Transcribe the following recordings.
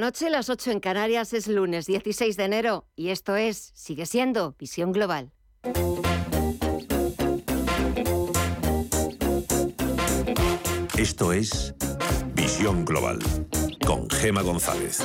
noche, las 8 en Canarias, es lunes 16 de enero y esto es, sigue siendo, Visión Global. Esto es Visión Global con Gema González.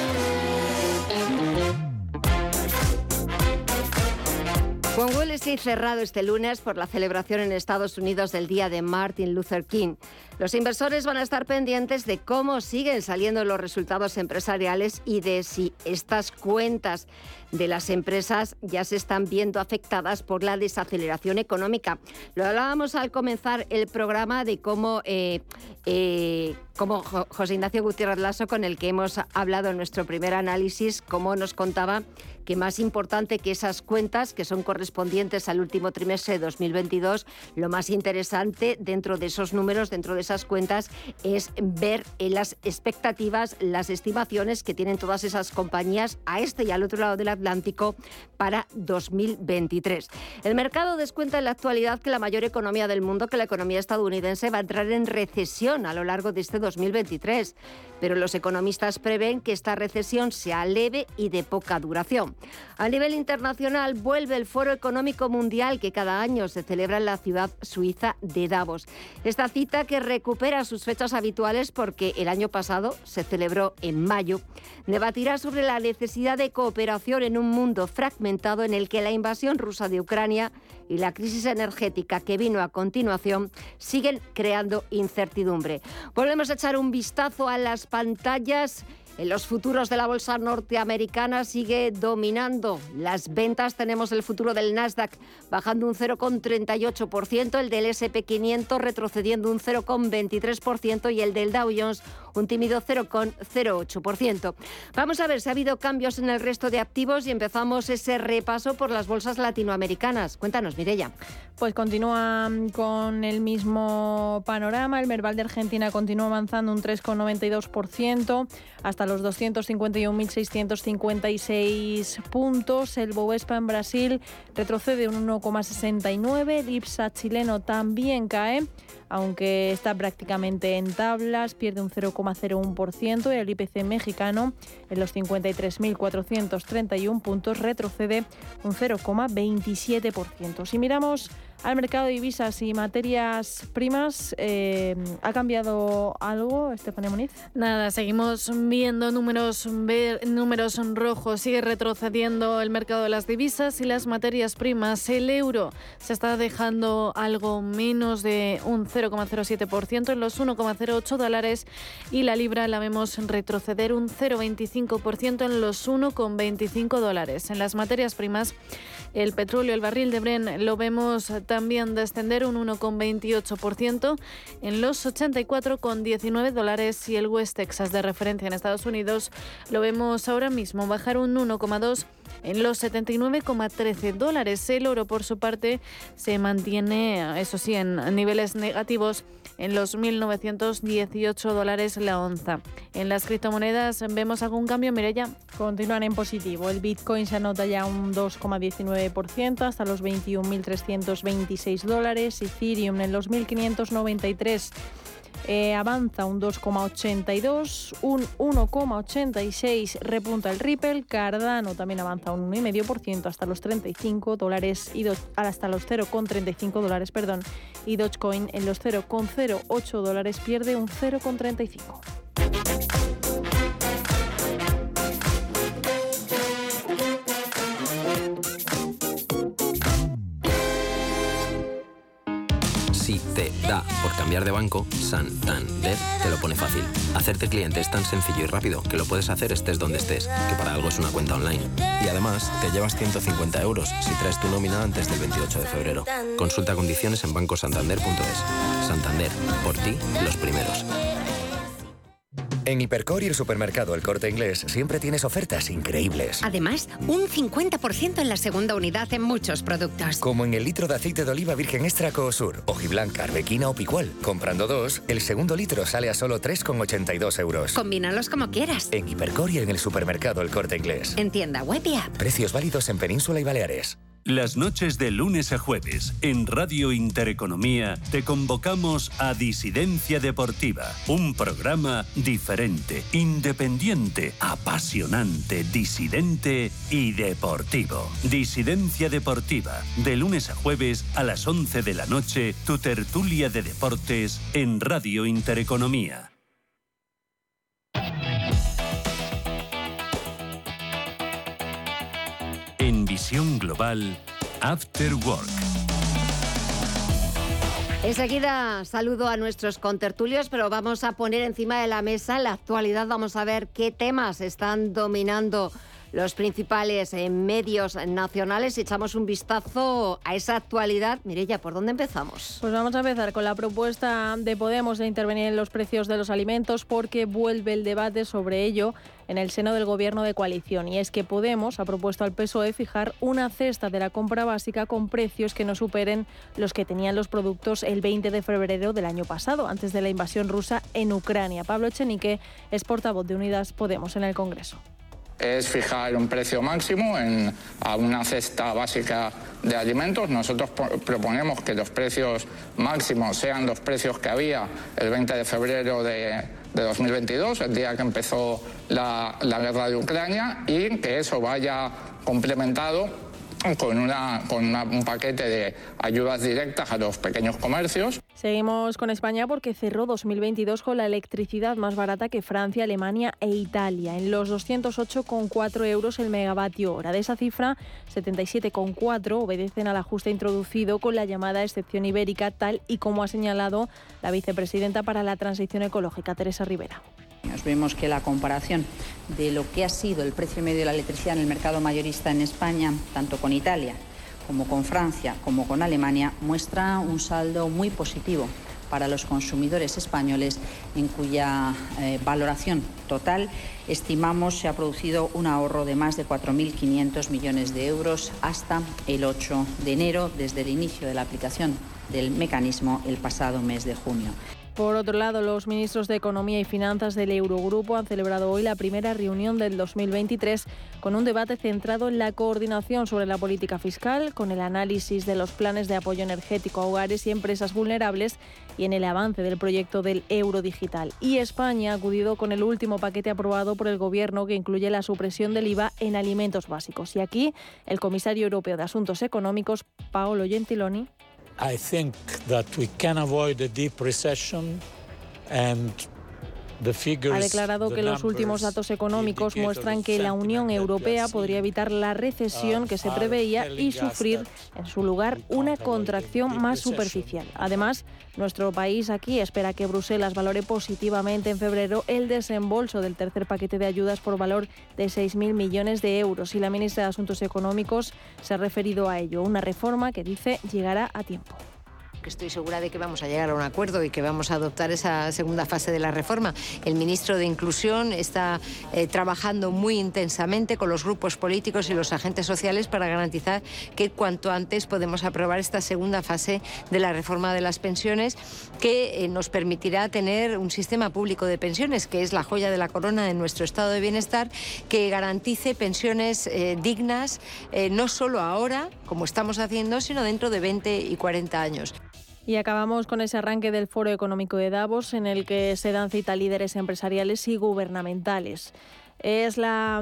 Con Wall Street cerrado este lunes por la celebración en Estados Unidos del Día de Martin Luther King, los inversores van a estar pendientes de cómo siguen saliendo los resultados empresariales y de si estas cuentas de las empresas ya se están viendo afectadas por la desaceleración económica. Lo hablábamos al comenzar el programa de cómo, eh, eh, José Ignacio Gutiérrez Lasso, con el que hemos hablado en nuestro primer análisis, cómo nos contaba que más importante que esas cuentas que son correspondientes al último trimestre de 2022, lo más interesante dentro de esos números, dentro de esas cuentas, es ver las expectativas, las estimaciones que tienen todas esas compañías a este y al otro lado del Atlántico para 2023. El mercado descuenta en la actualidad que la mayor economía del mundo, que la economía estadounidense, va a entrar en recesión a lo largo de este 2023 pero los economistas prevén que esta recesión sea leve y de poca duración. A nivel internacional vuelve el Foro Económico Mundial que cada año se celebra en la ciudad suiza de Davos. Esta cita que recupera sus fechas habituales porque el año pasado se celebró en mayo, debatirá sobre la necesidad de cooperación en un mundo fragmentado en el que la invasión rusa de Ucrania y la crisis energética que vino a continuación siguen creando incertidumbre. Volvemos a echar un vistazo a las pantallas. En los futuros de la bolsa norteamericana sigue dominando las ventas. Tenemos el futuro del Nasdaq bajando un 0,38%, el del SP500 retrocediendo un 0,23% y el del Dow Jones un tímido 0,08%. Vamos a ver si ha habido cambios en el resto de activos y empezamos ese repaso por las bolsas latinoamericanas. Cuéntanos, Mirella. Pues continúa con el mismo panorama. El Merval de Argentina continúa avanzando un 3,92% hasta los 251.656 puntos. El Bovespa en Brasil retrocede un 1,69. El IPSA chileno también cae aunque está prácticamente en tablas, pierde un 0,01% y el IPC mexicano en los 53.431 puntos retrocede un 0,27%. Si miramos al mercado de divisas y materias primas. Eh, ¿Ha cambiado algo, Estefanía Moniz? Nada, seguimos viendo números, números rojos. Sigue retrocediendo el mercado de las divisas y las materias primas. El euro se está dejando algo menos de un 0,07% en los 1,08 dólares y la libra la vemos retroceder un 0,25% en los 1,25 dólares. En las materias primas, el petróleo, el barril de Bren, lo vemos también descender un 1,28% en los 84,19 dólares y el West Texas de referencia en Estados Unidos lo vemos ahora mismo bajar un 1,2 en los 79,13 dólares. El oro, por su parte, se mantiene, eso sí, en niveles negativos en los 1.918 dólares la onza. En las criptomonedas vemos algún cambio, Mireya. Continúan en positivo. El Bitcoin se anota ya un 2,19% hasta los 21.326 dólares. Ethereum en los 1.593 eh, avanza un 2,82, un 1,86 repunta el Ripple, Cardano también avanza un 1,5% hasta los 35 dólares y hasta los 0,35 dólares, perdón, y Dogecoin en los 0,08 dólares pierde un 0,35. Te da por cambiar de banco, Santander te lo pone fácil. Hacerte cliente es tan sencillo y rápido que lo puedes hacer estés donde estés, que para algo es una cuenta online. Y además, te llevas 150 euros si traes tu nómina antes del 28 de febrero. Consulta condiciones en bancosantander.es. Santander, por ti, los primeros. En Hipercor y el supermercado El Corte Inglés siempre tienes ofertas increíbles. Además, un 50% en la segunda unidad en muchos productos. Como en el litro de aceite de oliva virgen extra Coosur, hojiblanca, arbequina o picual. Comprando dos, el segundo litro sale a solo 3,82 euros. Combínalos como quieras. En Hipercor y en el supermercado El Corte Inglés. En tienda web y app. Precios válidos en Península y Baleares. Las noches de lunes a jueves en Radio Intereconomía te convocamos a Disidencia Deportiva, un programa diferente, independiente, apasionante, disidente y deportivo. Disidencia Deportiva, de lunes a jueves a las 11 de la noche, tu tertulia de deportes en Radio Intereconomía. Global, After Work. Enseguida saludo a nuestros contertulios, pero vamos a poner encima de la mesa la actualidad. Vamos a ver qué temas están dominando los principales eh, medios nacionales. Echamos un vistazo a esa actualidad. Mirella, ¿por dónde empezamos? Pues vamos a empezar con la propuesta de Podemos de intervenir en los precios de los alimentos porque vuelve el debate sobre ello en el seno del gobierno de coalición. Y es que Podemos ha propuesto al PSOE fijar una cesta de la compra básica con precios que no superen los que tenían los productos el 20 de febrero del año pasado, antes de la invasión rusa en Ucrania. Pablo Echenique es portavoz de Unidas Podemos en el Congreso es fijar un precio máximo en, a una cesta básica de alimentos. Nosotros proponemos que los precios máximos sean los precios que había el 20 de febrero de, de 2022, el día que empezó la, la guerra de Ucrania, y que eso vaya complementado con, una, con un paquete de ayudas directas a los pequeños comercios. Seguimos con España porque cerró 2022 con la electricidad más barata que Francia, Alemania e Italia, en los 208,4 euros el megavatio hora. De esa cifra, 77,4 obedecen al ajuste introducido con la llamada excepción ibérica, tal y como ha señalado la vicepresidenta para la transición ecológica, Teresa Rivera. Vemos que la comparación de lo que ha sido el precio medio de la electricidad en el mercado mayorista en España, tanto con Italia como con Francia como con Alemania, muestra un saldo muy positivo para los consumidores españoles, en cuya eh, valoración total estimamos se ha producido un ahorro de más de 4.500 millones de euros hasta el 8 de enero, desde el inicio de la aplicación del mecanismo el pasado mes de junio. Por otro lado, los ministros de Economía y Finanzas del Eurogrupo han celebrado hoy la primera reunión del 2023 con un debate centrado en la coordinación sobre la política fiscal, con el análisis de los planes de apoyo energético a hogares y empresas vulnerables y en el avance del proyecto del euro digital. Y España ha acudido con el último paquete aprobado por el Gobierno que incluye la supresión del IVA en alimentos básicos. Y aquí el comisario europeo de Asuntos Económicos, Paolo Gentiloni, I think that we can avoid a deep recession and Ha declarado que los últimos datos económicos muestran que la Unión Europea podría evitar la recesión que se preveía y sufrir en su lugar una contracción más superficial. Además, nuestro país aquí espera que Bruselas valore positivamente en febrero el desembolso del tercer paquete de ayudas por valor de 6.000 millones de euros. Y la ministra de Asuntos Económicos se ha referido a ello, una reforma que dice llegará a tiempo que estoy segura de que vamos a llegar a un acuerdo y que vamos a adoptar esa segunda fase de la reforma. El ministro de Inclusión está eh, trabajando muy intensamente con los grupos políticos y los agentes sociales para garantizar que cuanto antes podemos aprobar esta segunda fase de la reforma de las pensiones que eh, nos permitirá tener un sistema público de pensiones que es la joya de la corona de nuestro estado de bienestar que garantice pensiones eh, dignas no solo ahora, como estamos haciendo, sino dentro de 20 y 40 años. Y acabamos con ese arranque del Foro Económico de Davos, en el que se dan cita líderes empresariales y gubernamentales. Es la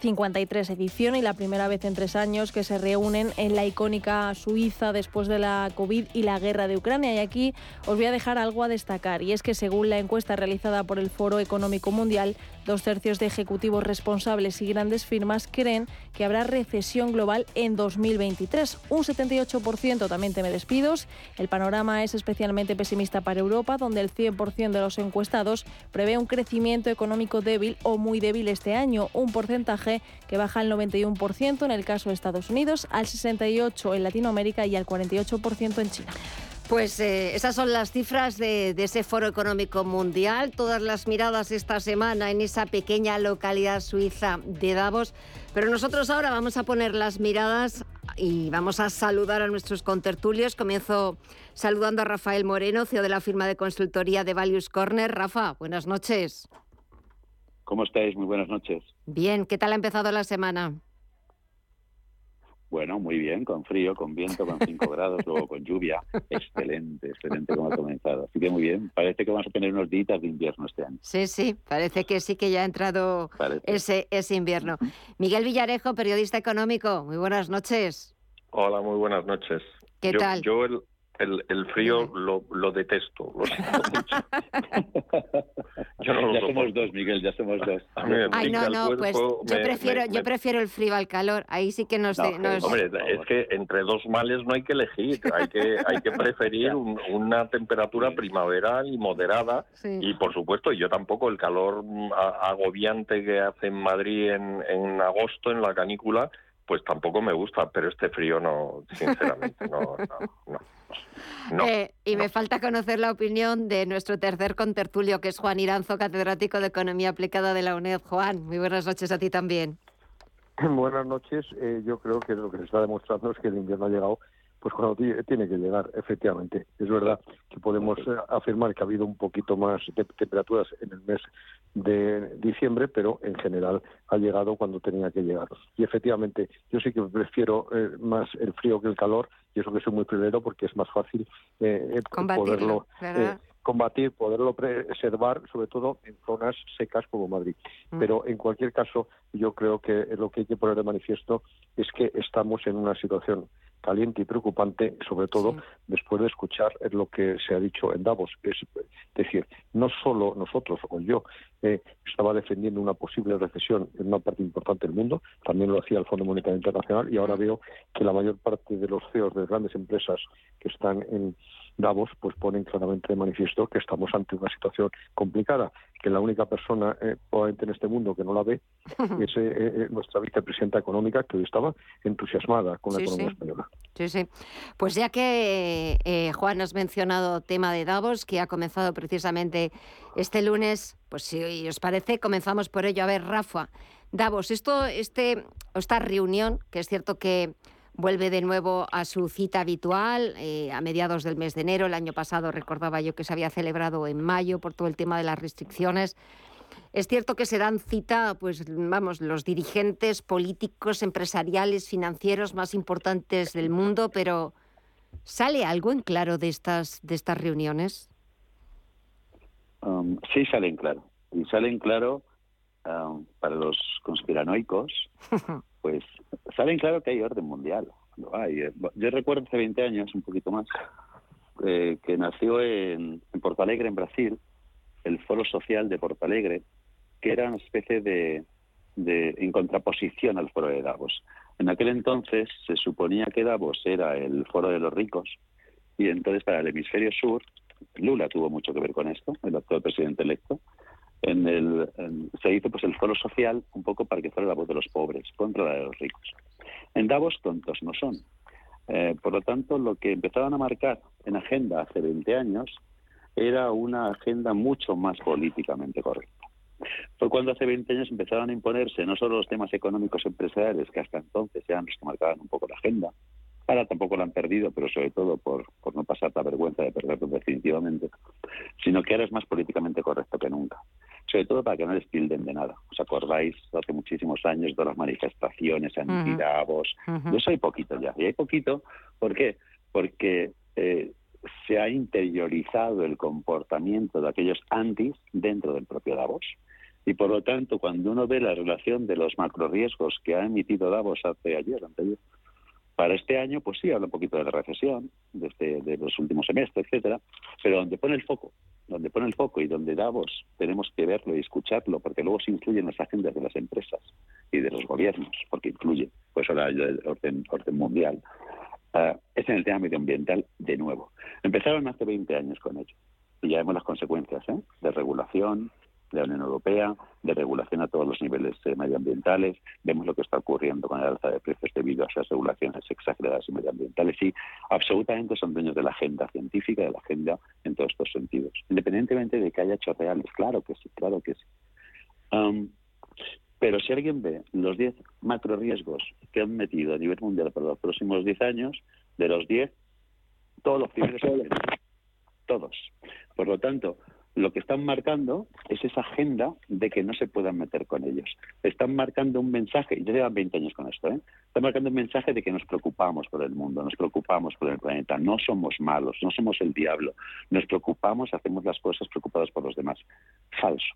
53 mm, edición y la primera vez en tres años que se reúnen en la icónica Suiza después de la COVID y la guerra de Ucrania. Y aquí os voy a dejar algo a destacar, y es que según la encuesta realizada por el Foro Económico Mundial, Dos tercios de ejecutivos responsables y grandes firmas creen que habrá recesión global en 2023. Un 78% también teme despidos. El panorama es especialmente pesimista para Europa, donde el 100% de los encuestados prevé un crecimiento económico débil o muy débil este año, un porcentaje que baja al 91% en el caso de Estados Unidos, al 68% en Latinoamérica y al 48% en China. Pues eh, esas son las cifras de, ese foro económico mundial. Todas las miradas esta semana en esa pequeña localidad suiza de Davos. Pero nosotros ahora vamos a poner las miradas y vamos a saludar a nuestros contertulios. Comienzo saludando a Rafael Moreno, CEO de la firma de consultoría de Values Corner. Rafa, buenas noches. ¿Cómo estáis? Muy buenas noches. Bien, ¿qué tal ha empezado la semana? Bueno, muy bien, con frío, con viento, con 5 grados, luego con lluvia. Excelente, excelente como ha comenzado. Así que muy bien, parece que vamos a tener unos días de invierno este año. Sí, sí, parece que sí que ya ha entrado ese, ese invierno. Miguel Villarejo, periodista económico, muy buenas noches. Hola, muy buenas noches. ¿Qué tal? Yo el, el, el frío lo, lo, detesto, lo siento mucho. yo no ya somos dos, Miguel, ya somos dos. Ay, no, no, pues yo, prefiero, yo prefiero el frío al calor. Ahí sí que no sé. No, Hombre, es que entre dos males no hay que elegir. Hay que, hay que preferir una temperatura primaveral y moderada. Y por supuesto, yo tampoco el calor agobiante que hace en Madrid en, en agosto, en la canícula, pues tampoco me gusta, pero este frío no, sinceramente, no, no, no. Eh, y me falta conocer la opinión de nuestro tercer contertulio, que es Juan Iranzo, catedrático de Economía Aplicada de la UNED. Juan, muy buenas noches a ti también. Buenas noches. Eh, yo creo que lo que se está demostrando es que el invierno ha llegado pues cuando tiene que llegar, efectivamente. Es verdad que podemos eh, afirmar que ha habido un poquito más de temperaturas en el mes de diciembre, pero en general ha llegado cuando tenía que llegar. Y efectivamente, yo sí que prefiero eh, más el frío que el calor, y eso que soy muy primero porque es más fácil eh, poderlo combatir, poderlo preservar, sobre todo en zonas secas como Madrid. Mm. Pero en cualquier caso, yo creo que lo que hay que poner de manifiesto es que estamos en una situación caliente y preocupante, sobre todo después de escuchar lo que se ha dicho en Davos. Es decir, no solo nosotros o yo eh, estaba defendiendo una posible recesión en una parte importante del mundo, también lo hacía el Fondo Monetario Internacional y ahora veo que la mayor parte de los CEOs de grandes empresas que están en Davos pues ponen claramente de manifiesto que estamos ante una situación complicada, que la única persona eh, probablemente en este mundo que no la ve es eh, eh, nuestra vicepresidenta económica que hoy estaba entusiasmada con la economía española. Sí, sí. Pues ya que Juan has mencionado tema de Davos, que ha comenzado precisamente este lunes, pues si os parece, comenzamos por ello. A ver, Rafa, Davos, esto, este, esta reunión, que es cierto que vuelve de nuevo a su cita habitual eh, a mediados del mes de enero. El año pasado recordaba yo que se había celebrado en mayo por todo el tema de las restricciones. Es cierto que se dan cita, pues vamos, los dirigentes políticos, empresariales, financieros más importantes del mundo, pero ¿sale algo en claro de estas, de estas reuniones? Um, sí, salen claro. Y salen claro um, para los conspiranoicos, pues saben claro que hay orden mundial. Eh, yo recuerdo hace 20 años, un poquito más, eh, que nació en, Porto Alegre, en Brasil, el Foro Social de Porto Alegre, que era una especie de, de en contraposición al Foro de Davos. En aquel entonces se suponía que Davos era el Foro de los ricos y entonces para el hemisferio sur, Lula tuvo mucho que ver con esto, el actual presidente electo, en el, se hizo pues el foro social un poco para que fuera la voz de los pobres contra la de los ricos. En Davos tontos no son. Eh, por lo tanto, lo que empezaban a marcar en agenda hace 20 años era una agenda mucho más políticamente correcta. Fue cuando hace 20 años empezaron a imponerse no solo los temas económicos empresariales, que hasta entonces eran los que marcaban un poco la agenda, Ahora tampoco lo han perdido, pero sobre todo por, por no pasar la vergüenza de perderlo definitivamente, sino que ahora es más políticamente correcto que nunca. Sobre todo para que no les tilden de nada. ¿Os acordáis hace muchísimos años de las manifestaciones antidavos? Uh Eso hay poquito ya. Y hay poquito, ¿por qué? Porque eh, se ha interiorizado el comportamiento de aquellos antis dentro del propio Davos. Y por lo tanto, cuando uno ve la relación de los macro riesgos que ha emitido Davos hace ayer, anteayer, para este año, pues sí, habla un poquito de la recesión, de, este, de los últimos semestres, etcétera, pero donde pone el foco, donde pone el foco y donde Davos tenemos que verlo y escucharlo, porque luego se incluye en las agendas de las empresas y de los gobiernos, porque incluye, pues ahora el orden, orden mundial, uh, es en el tema medioambiental de nuevo. Empezaron hace 20 años con ello y ya vemos las consecuencias ¿eh? de regulación, de la Unión Europea, de regulación a todos los niveles eh, medioambientales. Vemos lo que está ocurriendo con el alza de precios debido a esas regulaciones exageradas y medioambientales. Y absolutamente son dueños de la agenda científica, de la agenda en todos estos sentidos. Independientemente de que haya hechos reales, claro que sí, claro que sí. pero si alguien ve los 10 macro riesgos que han metido a nivel mundial para los próximos 10 años, de los 10, todos los primeros son todos. Por lo tanto, lo que están marcando es esa agenda de que no se puedan meter con ellos. Están marcando un mensaje, ya llevan 20 años con esto, ¿eh? están marcando un mensaje de que nos preocupamos por el mundo, nos preocupamos por el planeta, no somos malos, no somos el diablo, nos preocupamos, hacemos las cosas preocupados por los demás. Falso,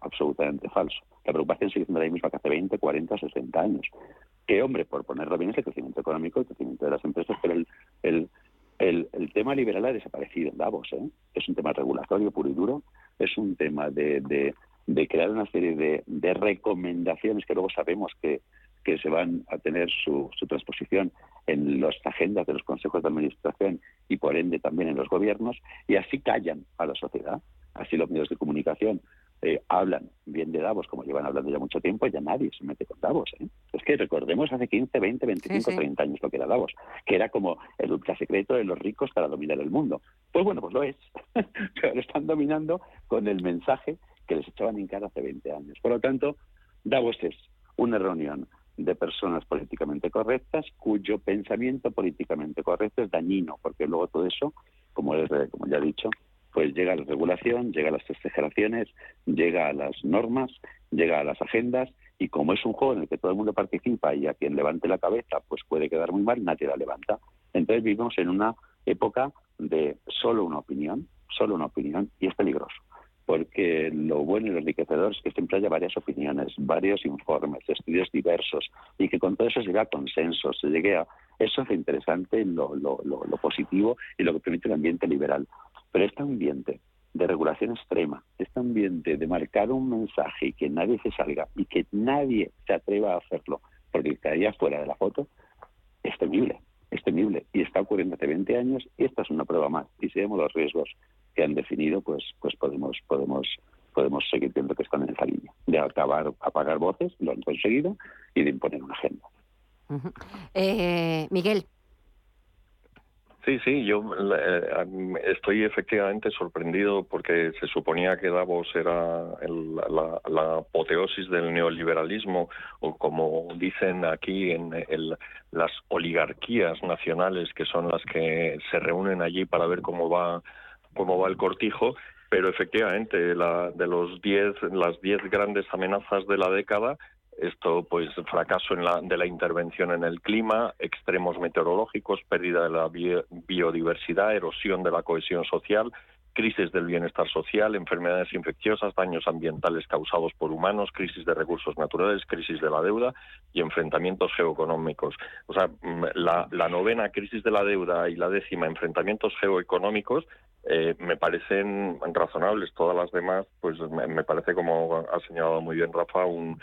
absolutamente falso. La preocupación sigue siendo la misma que hace 20, 40, 60 años. Que, hombre, por ponerlo bien, es el crecimiento económico, el crecimiento de las empresas, pero el el, tema liberal ha desaparecido en Davos. ¿eh? Es un tema regulatorio puro y duro. Es un tema de, de, crear una serie de, recomendaciones que luego sabemos que, que se van a tener su, su transposición en las agendas de los consejos de administración y por ende también en los gobiernos y así callan a la sociedad. Así los medios de comunicación eh, hablan bien de Davos, como llevan hablando ya mucho tiempo, ya nadie se mete con Davos. ¿eh? Es que recordemos hace 15, 20, 25, 30 años lo que era Davos, que era como el ultra secreto de los ricos para dominar el mundo. Pues bueno, pues lo es, pero lo están dominando con el mensaje que les echaban en cara hace 20 años. Por lo tanto, Davos es una reunión de personas políticamente correctas cuyo pensamiento políticamente correcto es dañino, porque luego todo eso, como, como ya he dicho, pues llega la regulación, llega a las exageraciones, llega a las normas, llega a las agendas y como es un juego en el que todo el mundo participa y a quien levante la cabeza pues puede quedar muy mal, nadie la levanta. Entonces vivimos en una época de solo una opinión, solo una opinión y es peligroso porque lo bueno y lo enriquecedor es que siempre haya varias opiniones, varios informes, estudios diversos y que con todo eso se llegue a consenso, se llegue a... Eso es interesante, lo, lo, lo, lo positivo y lo que permite el ambiente liberal. Pero este ambiente de regulación extrema, este ambiente de marcar un mensaje y que nadie se salga y que nadie se atreva a hacerlo porque caería fuera de la foto, es temible, es temible. Y está ocurriendo hace 20 años y esta es una prueba más. Y si vemos los riesgos que han definido, pues, pues podemos, podemos, podemos seguir viendo que están en esa línea de acabar, apagar voces, lo han conseguido, y de imponer una agenda. eh, Miguel, Sí, sí, yo eh, estoy efectivamente sorprendido porque se suponía que Davos era la, apoteosis del neoliberalismo o como dicen aquí en las oligarquías nacionales que son las que se reúnen allí para ver cómo va cómo va el cortijo, pero efectivamente la, de los diez las diez grandes amenazas de la década esto, pues, fracaso en la, de la intervención en el clima, extremos meteorológicos, pérdida de la biodiversidad, erosión de la cohesión social, crisis del bienestar social, enfermedades infecciosas, daños ambientales causados por humanos, crisis de recursos naturales, crisis de la deuda y enfrentamientos geoeconómicos. O sea, mm, la, la novena crisis de la deuda y la décima enfrentamientos geoeconómicos eh, me parecen razonables. Todas las demás, pues me, parece, como ha señalado muy bien Rafa, un,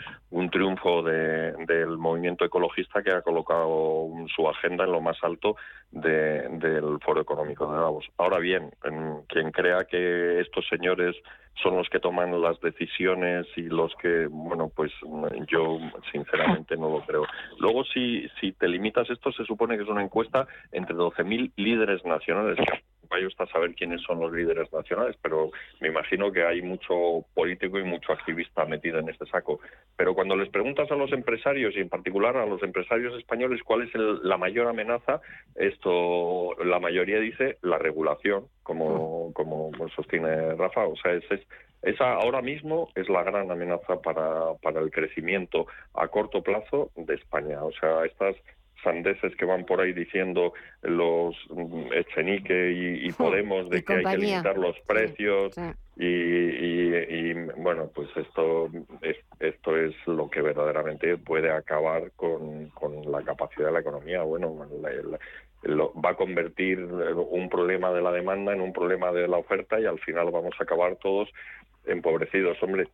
triunfo del movimiento ecologista que ha colocado su agenda en lo más alto del Foro Económico de Davos. Ahora bien, quien crea que estos señores son los que toman las decisiones y los que, bueno, pues yo sinceramente no lo creo. Luego, si, si te limitas esto, se supone que es una encuesta entre 12.000 líderes nacionales vaya usted a saber quiénes son los líderes nacionales, pero me imagino que hay mucho político y mucho activista metido en este saco. Pero cuando les preguntas a los empresarios y en particular a los empresarios españoles cuál es la mayor amenaza, esto la mayoría dice la regulación, como, como sostiene Rafa. O sea, es, esa ahora mismo es la gran amenaza para, para el crecimiento a corto plazo de España. O sea, estas sandeces que van por ahí diciendo los mm, Echenique y, Podemos de que hay que limitar los precios Y, bueno pues esto es, esto es lo que verdaderamente puede acabar con, con la capacidad de la economía. Bueno va a convertir un problema de la demanda en un problema de la oferta y al final vamos a acabar todos empobrecidos. Hombre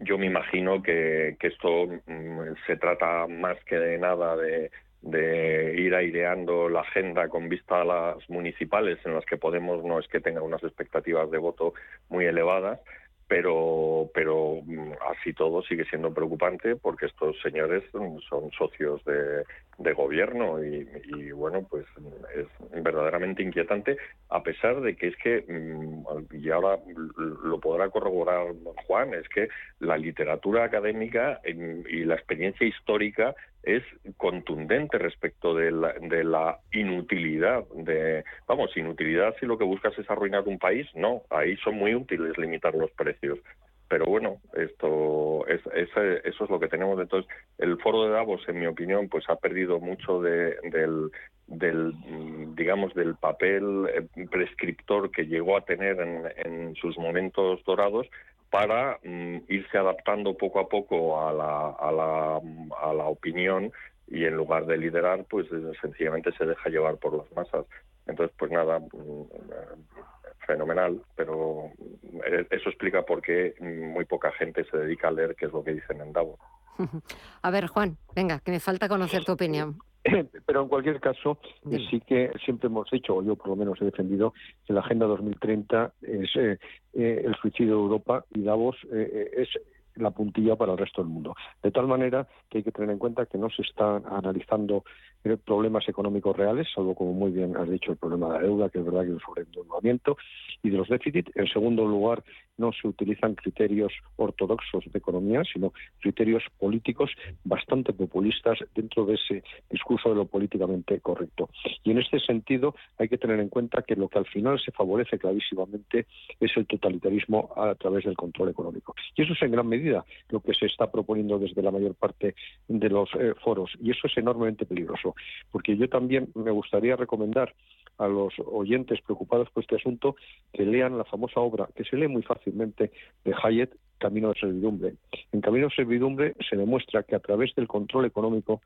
yo me imagino que, que esto mm, se trata más que de nada de, de ir aireando la agenda con vista a las municipales en las que Podemos no es que tenga unas expectativas de voto muy elevadas, pero pero mm, así todo sigue siendo preocupante porque estos señores son socios de de gobierno y, bueno pues es verdaderamente inquietante a pesar de que es que mm, y ahora lo podrá corroborar Juan es que la literatura académica y la experiencia histórica es contundente respecto de la, de la inutilidad de vamos inutilidad si lo que buscas es arruinar un país no ahí son muy útiles limitar los precios pero bueno, esto es, eso es lo que tenemos. Entonces, el foro de Davos, en mi opinión, pues ha perdido mucho de, del, del, digamos, del papel eh, prescriptor que llegó a tener en, sus momentos dorados para mm, irse adaptando poco a poco a la, a la, a la opinión y en lugar de liderar, pues sencillamente se deja llevar por las masas. Entonces, pues nada, mm, fenomenal, pero eh, eso explica por qué muy poca gente se dedica a leer qué es lo que dicen en Davos. A ver, Juan, venga, que me falta conocer tu opinión. Pero en cualquier caso, eh, sí que siempre hemos dicho, o yo por lo menos he defendido, que la Agenda 2030 es eh, el suicidio de Europa y Davos es la puntilla para el resto del mundo. De tal manera que hay que tener en cuenta que no se están analizando problemas económicos reales, salvo como muy bien has dicho el problema de la deuda, que es verdad que es un sobreendeudamiento, y de los déficits. En segundo lugar, no se utilizan criterios ortodoxos de economía, sino criterios políticos bastante populistas dentro de ese discurso de lo políticamente correcto. Y en este sentido hay que tener en cuenta que lo que al final se favorece clarísimamente es el totalitarismo a través del control económico. Y eso es en gran medida lo que se está proponiendo desde la mayor parte de los eh, foros. Y eso es enormemente peligroso, porque yo también me gustaría recomendar a los oyentes preocupados por este asunto que lean la famosa obra que se lee muy fácilmente de Hayek, Camino de Servidumbre. En Camino de Servidumbre se demuestra que a través del control económico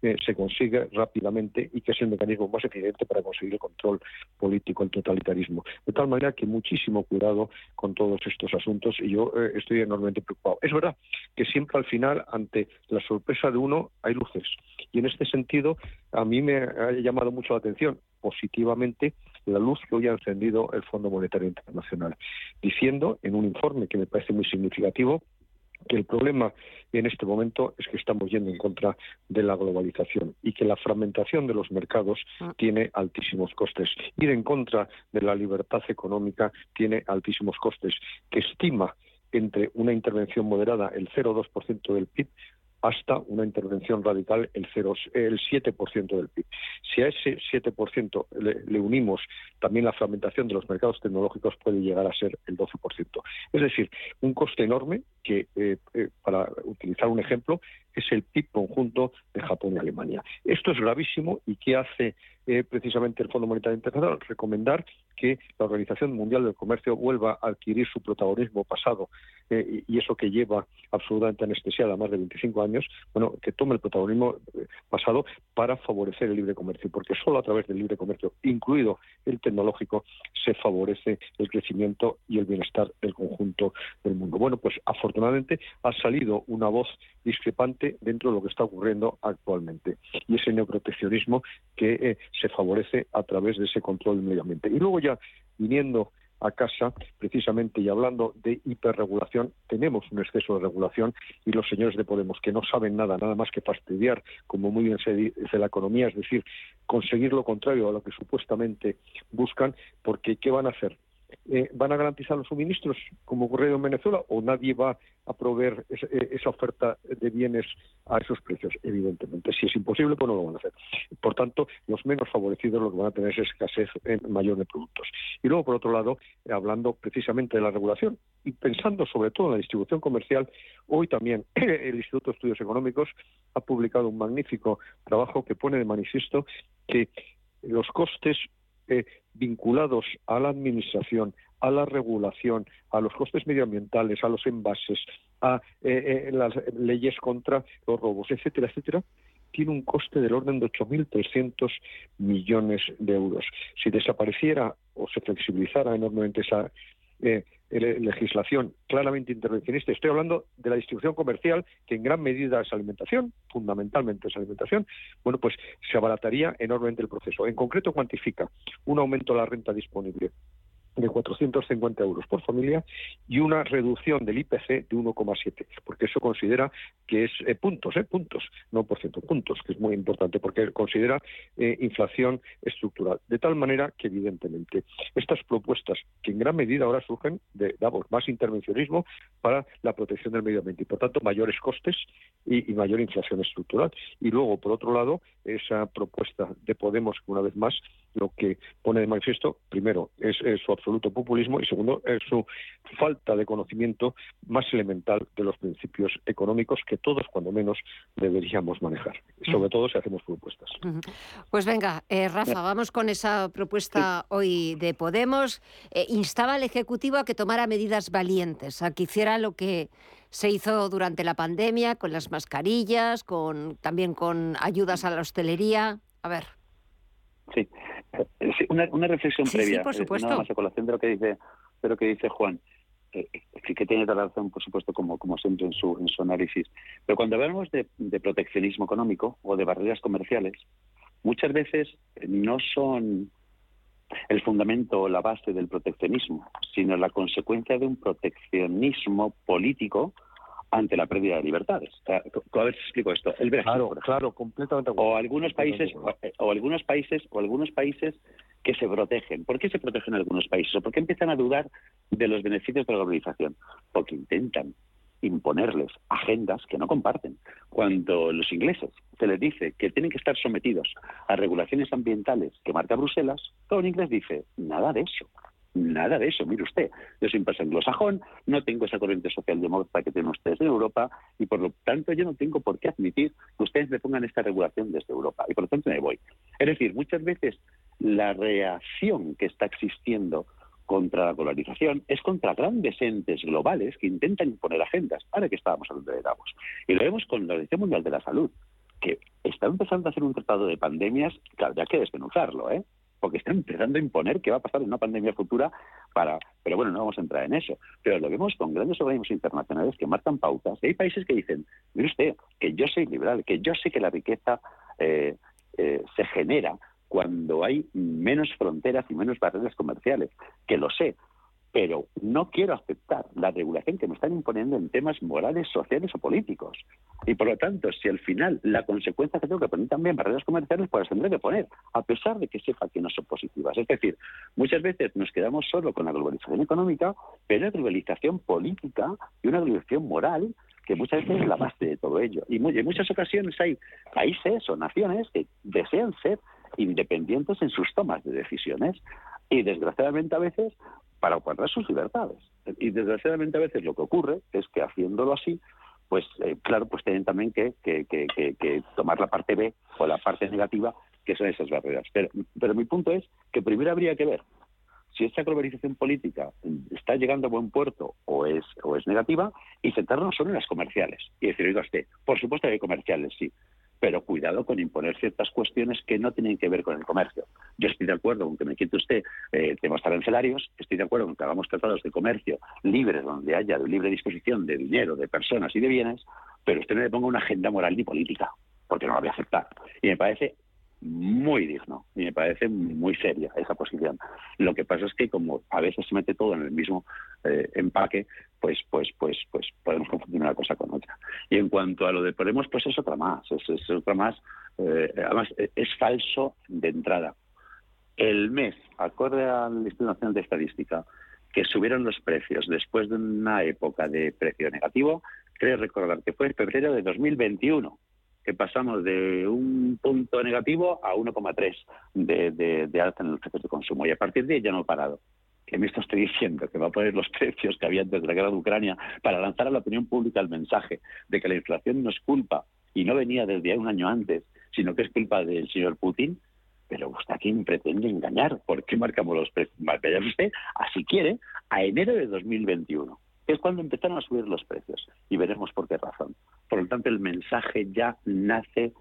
se consigue rápidamente y que es el mecanismo más eficiente para conseguir el control político, el totalitarismo. De tal manera que muchísimo cuidado con todos estos asuntos y yo eh, estoy enormemente preocupado. Es verdad que siempre al final, ante la sorpresa de uno, hay luces. Y en este sentido, a mí me ha llamado mucho la atención positivamente la luz que hoy ha encendido el Fondo Monetario Internacional, diciendo en un informe que me parece muy significativo que el problema en este momento es que estamos yendo en contra de la globalización y que la fragmentación de los mercados ah. tiene altísimos costes. Ir en contra de la libertad económica tiene altísimos costes, que estima entre una intervención moderada el 0,2% del PIB hasta una intervención radical el, 0, el 7% del PIB. Si a ese 7% le, le, unimos también la fragmentación de los mercados tecnológicos, puede llegar a ser el 12%. Es decir, un coste enorme que, eh, eh, para utilizar un ejemplo, es el PIB conjunto de Japón y Alemania. Esto es gravísimo y ¿qué hace eh, precisamente el Fondo Monetario Internacional? Recomendar que la Organización Mundial del Comercio vuelva a adquirir su protagonismo pasado eh, y eso que lleva absolutamente anestesiada más de 25 años, bueno, que tome el protagonismo eh, pasado para favorecer el libre comercio, porque solo a través del libre comercio, incluido el tecnológico, se favorece el crecimiento y el bienestar del conjunto del mundo. Bueno, pues afortunadamente ha salido una voz discrepante dentro de lo que está ocurriendo actualmente y ese neoproteccionismo que eh, se favorece a través de ese control del medio ambiente. Y luego ya viniendo a casa, precisamente, y hablando de hiperregulación, tenemos un exceso de regulación y los señores de Podemos, que no saben nada, nada más que fastidiar, como muy bien se dice la economía, es decir, conseguir lo contrario a lo que supuestamente buscan, porque ¿qué van a hacer? Eh, van a garantizar los suministros, como ocurrió en Venezuela, o nadie va a proveer eh, esa oferta de bienes a esos precios, evidentemente. Si es imposible, pues no lo van a hacer. Por tanto, los menos favorecidos lo que van a tener es escasez mayor de productos. Y luego, por otro lado, hablando precisamente de la regulación y pensando sobre todo en la distribución comercial, hoy también el Instituto de Estudios Económicos ha publicado un magnífico trabajo que pone de manifiesto que los costes eh, vinculados a la administración, a la regulación, a los costes medioambientales, a los envases, a eh, eh, las leyes contra los robos, etcétera, etcétera, tiene un coste del orden de 8.300 millones de euros. Si desapareciera o se flexibilizara enormemente esa eh, legislación claramente intervencionista. Estoy hablando de la distribución comercial, que en gran medida es alimentación, fundamentalmente es alimentación. Bueno, pues se abarataría enormemente el proceso. En concreto, cuantifica un aumento de la renta disponible de 450 euros por familia y una reducción del IPC de 1,7, porque eso considera que es eh, puntos, eh, puntos, no por ciento, puntos, que es muy importante, porque considera eh, inflación estructural. De tal manera que, evidentemente, estas propuestas, que en gran medida ahora surgen de, más intervencionismo para la protección del medio ambiente y, por tanto, mayores costes y, mayor inflación estructural. Y luego, por otro lado, esa propuesta de Podemos, que una vez más lo que pone de manifiesto, primero, es, su absoluto populismo y segundo, es su falta de conocimiento más elemental de los principios económicos que todos, cuando menos, deberíamos manejar, sobre todo si hacemos propuestas. Pues venga, eh, Rafa, vamos con esa propuesta hoy de Podemos. Eh, instaba al Ejecutivo a que tomara medidas valientes, a que hiciera lo que se hizo durante la pandemia, con las mascarillas, con también con ayudas a la hostelería. A ver. Sí, una, una reflexión previa, sí, por eh, supuesto. nada más a colación de lo que dice, de lo que dice Juan. Eh, sí que tiene toda la razón, por supuesto, como, como siempre en su, en su análisis. Pero cuando hablamos de, de proteccionismo económico o de barreras comerciales, muchas veces no son el fundamento o la base del proteccionismo, sino la consecuencia de un proteccionismo político ante la pérdida de libertades. A ver si explico esto. El Brexit, Claro, claro, completamente. o algunos países o, o algunos países o algunos países que se protegen. ¿Por qué se protegen algunos países? ¿O por qué empiezan a dudar de los beneficios de la globalización? Porque intentan imponerles agendas que no comparten. Cuando los ingleses se les dice que tienen que estar sometidos a regulaciones ambientales que marca Bruselas, todo un inglés dice, nada de eso. Nada de eso, mire usted, yo soy un país anglosajón, no tengo esa corriente socialdemócrata que tienen ustedes en Europa y por lo tanto yo no tengo por qué admitir que ustedes me pongan esta regulación desde Europa y por lo tanto me voy. Es decir, muchas veces la reacción que está existiendo contra la globalización es contra grandes entes globales que intentan imponer agendas. Ahora que estábamos hablando de Davos. Y lo vemos con la Organización Mundial de la Salud, que está empezando a hacer un tratado de pandemias que habría que desmenuzarlo, ¿eh? Porque está empezando a imponer qué va a pasar en una pandemia futura para... Pero bueno, no vamos a entrar en eso. Pero lo vemos con grandes organismos internacionales que marcan pautas. Y hay países que dicen, mire usted, que yo soy liberal, que yo sé que la riqueza eh, eh, se genera cuando hay menos fronteras y menos barreras comerciales, que lo sé, pero no quiero aceptar la regulación que me están imponiendo en temas morales, sociales o políticos. Y por lo tanto, si al final la consecuencia que tengo que poner también barreras comerciales, pues las tendré que poner, a pesar de que sepa que no son positivas. Es decir, muchas veces nos quedamos solo con la globalización económica, pero hay globalización política y una globalización moral que muchas veces es la base de todo ello. Y en muchas ocasiones hay países o naciones que desean ser independientes en sus tomas de decisiones y desgraciadamente a veces para guardar sus libertades. Y desgraciadamente a veces lo que ocurre es que haciéndolo así, pues eh, claro, pues tienen también que, que- que- que- tomar la parte B o la parte negativa, que son esas barreras. Pero, pero mi punto es que primero habría que ver si esta globalización política está llegando a buen puerto o es, o es negativa y centrarnos solo en las comerciales. Y decir, oiga usted, por supuesto que hay comerciales, sí, pero cuidado con imponer ciertas cuestiones que no tienen que ver con el comercio. Yo estoy de acuerdo con que me quite usted eh, temas arancelarios, estoy de acuerdo con que hagamos tratados de comercio libres, donde haya libre disposición de dinero, de personas y de bienes, pero usted no le ponga una agenda moral ni política, porque no la voy a aceptar. Y me parece muy digno y me parece muy seria esa posición. Lo que pasa es que como a veces se mete todo en el mismo eh, empaque, pues pues pues pues podemos confundir una cosa con otra. Y en cuanto a lo de Podemos, pues es otra más, es, es otra más. eh, además eh, es falso de entrada. El mes, acorde al Instituto Nacional de Estadística, que subieron los precios después de una época de precio negativo, creo recordar que fue en febrero de 2021 que pasamos de un punto negativo a 1,3 de, de, en los precios de consumo. Y a partir de ahí ya no he parado. Que me esto estoy diciendo, que va a poner los precios que había antes de la guerra de Ucrania para lanzar a la opinión pública el mensaje de que la inflación no es culpa y no venía desde un año antes, sino que es culpa del señor Putin. Pero usted quién pretende engañar. ¿Por qué marcamos los precios? Vaya usted, así quiere, a enero de 2021 que es cuando empezaron a subir los precios. Y veremos por qué razón. Por lo tanto, el mensaje ya nace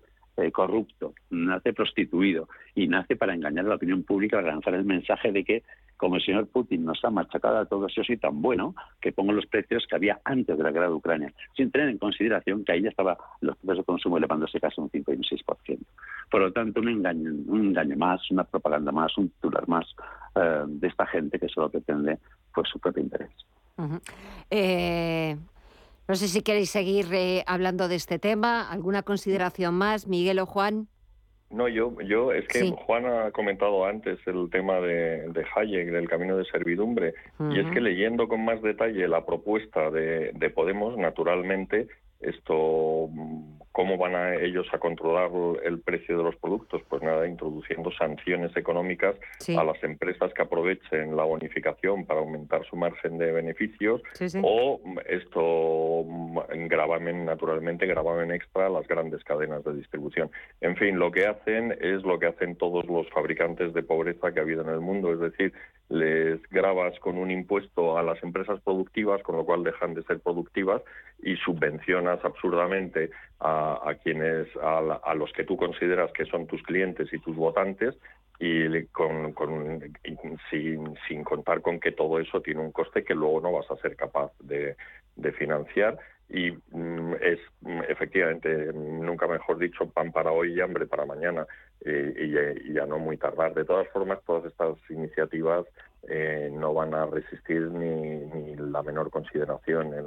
eh, corrupto, nace prostituido y nace para engañar a la opinión pública, para lanzar el mensaje de que, como el señor Putin nos ha machacado a todos, yo soy tan bueno que pongo los precios que había antes de la guerra de Ucrania, sin tener en consideración que ahí ya estaban los precios de consumo elevándose casi un 5 y un 6%. Por lo tanto, un engaño, un engaño más, una propaganda más, un titular más eh, de esta gente que solo pretende pues, su propio interés. No sé si queréis seguir hablando de este tema. ¿Alguna consideración más, Miguel o Juan? No, yo, yo es que Juan ha comentado antes el tema de, de Hayek, del camino de servidumbre, y es que leyendo con más detalle la propuesta de, de Podemos, naturalmente, esto ¿Cómo van a ellos a controlar el precio de los productos? Pues nada, introduciendo sanciones económicas a las empresas que aprovechen la bonificación para aumentar su margen de beneficios o esto gravamen, naturalmente, gravamen extra a las grandes cadenas de distribución. En fin, lo que hacen es lo que hacen todos los fabricantes de pobreza que ha habido en el mundo, es decir, les grabas con un impuesto a las empresas productivas, con lo cual dejan de ser productivas, y subvencionas absurdamente a, quienes, a, los que tú consideras que son tus clientes y tus votantes, y con, sin, sin, contar con que todo eso tiene un coste que luego no vas a ser capaz de, financiar y mm, es mm, efectivamente, nunca mejor dicho, pan para hoy y hambre para mañana y, ya no muy tardar. De todas formas, todas estas iniciativas eh, no van a resistir ni, la menor consideración en,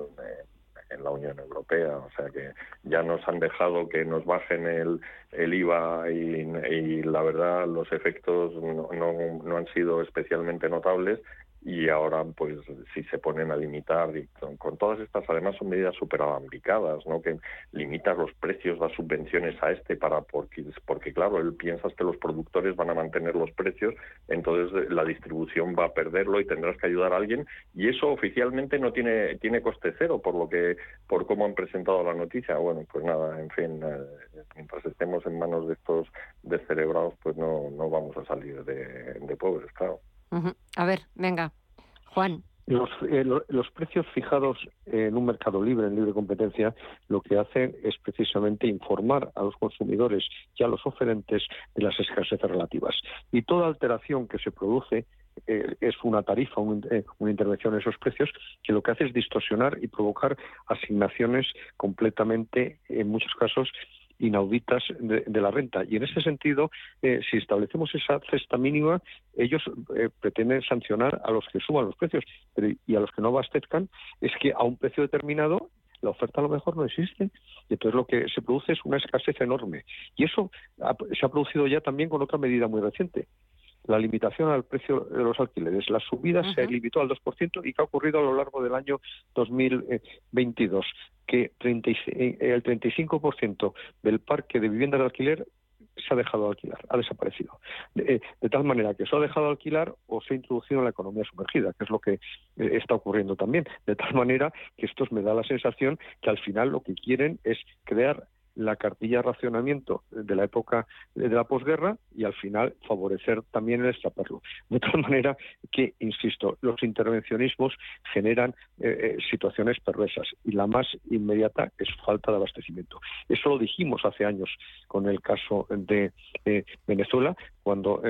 en, la Unión Europea. O sea que ya nos han dejado que nos bajen el, el IVA y, la verdad los efectos no, no han sido especialmente notables y ahora pues si se ponen a limitar y con, todas estas además son medidas súper alambicadas no que limitas los precios las subvenciones a este para porque porque claro él piensas que los productores van a mantener los precios entonces la distribución va a perderlo y tendrás que ayudar a alguien y eso oficialmente no tiene tiene coste cero por lo que por cómo han presentado la noticia. Bueno pues nada en fin eh, mientras estemos en manos de estos descerebrados pues no no vamos a salir de, de pobres claro a ver, venga, Juan. Eh, los, precios fijados en un mercado libre, en libre competencia, lo que hacen es precisamente informar a los consumidores y a los oferentes de las escasez relativas. Y toda alteración que se produce eh, es una tarifa, eh, una intervención en esos precios, que lo que hace es distorsionar y provocar asignaciones completamente, en muchos casos, inauditas de, la renta. Y en ese sentido, eh, si establecemos esa cesta mínima, ellos eh, pretenden sancionar a los que suban los precios y a los que no abastezcan, es que a un precio determinado la oferta a lo mejor no existe. Y entonces lo que se produce es una escasez enorme. Y eso se ha producido ya también con otra medida muy reciente, la limitación al precio de los alquileres. La subida se limitó al 2% y que ha ocurrido a lo largo del año 2022, que eh, el 35% del parque de viviendas de alquiler se ha dejado de alquilar, ha desaparecido. De, eh, tal manera que se ha dejado de alquilar o se ha introducido en la economía sumergida, que es lo que eh, está ocurriendo también. De tal manera que esto me da la sensación que al final lo que quieren es crear la cartilla de racionamiento de la época de la posguerra y al final favorecer también el extraperlo. De tal manera que, insisto, los intervencionismos generan eh, eh, situaciones perversas y la más inmediata es falta de abastecimiento. Eso lo dijimos hace años con el caso de eh, Venezuela, cuando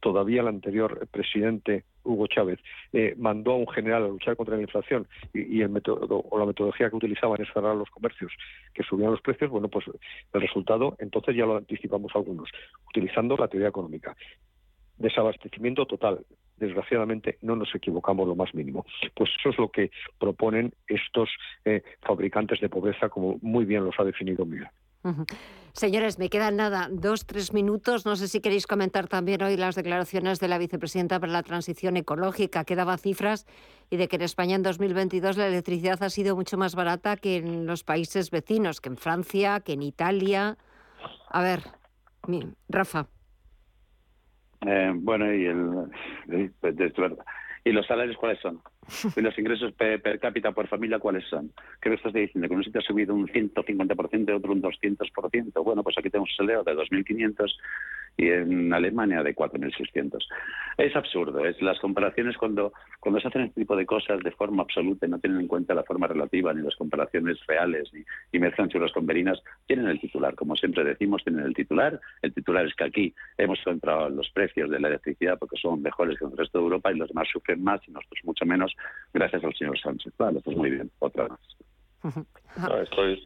todavía el anterior presidente Hugo Chávez eh, mandó a un general a luchar contra la inflación y, el método o la metodología que utilizaban es cerrar los comercios que subían los precios, bueno, pues el resultado entonces ya lo anticipamos algunos, utilizando la teoría económica. Desabastecimiento total. Desgraciadamente no nos equivocamos lo más mínimo. Pues eso es lo que proponen estos eh, fabricantes de pobreza, como muy bien los ha definido Miguel. Señores, me quedan nada, dos, tres minutos. No sé si queréis comentar también hoy las declaraciones de la vicepresidenta para la transición ecológica, que daba cifras y de que en España en 2022 la electricidad ha sido mucho más barata que en los países vecinos, que en Francia, que en Italia. A ver, Rafa. Eh, bueno, y el, pues, ¿Y los salarios cuáles son? ¿Y los ingresos per, cápita por familia cuáles son? ¿Qué me estás diciendo? ¿Que un sitio ha subido un 150%, otro un 200%? Bueno, pues aquí tenemos un salario de 2.500 y en Alemania de 4.600. Es absurdo. Es las comparaciones cuando, cuando se hacen este tipo de cosas de forma absoluta y no tienen en cuenta la forma relativa ni las comparaciones reales ni, y mezclan churras con verinas, tienen el titular. Como siempre decimos, tienen el titular. El titular es que aquí hemos encontrado los precios de la electricidad porque son mejores que en el resto de Europa y los demás sufren más y nosotros mucho menos gracias al señor Sánchez. Vale, pues muy bien. Otra más.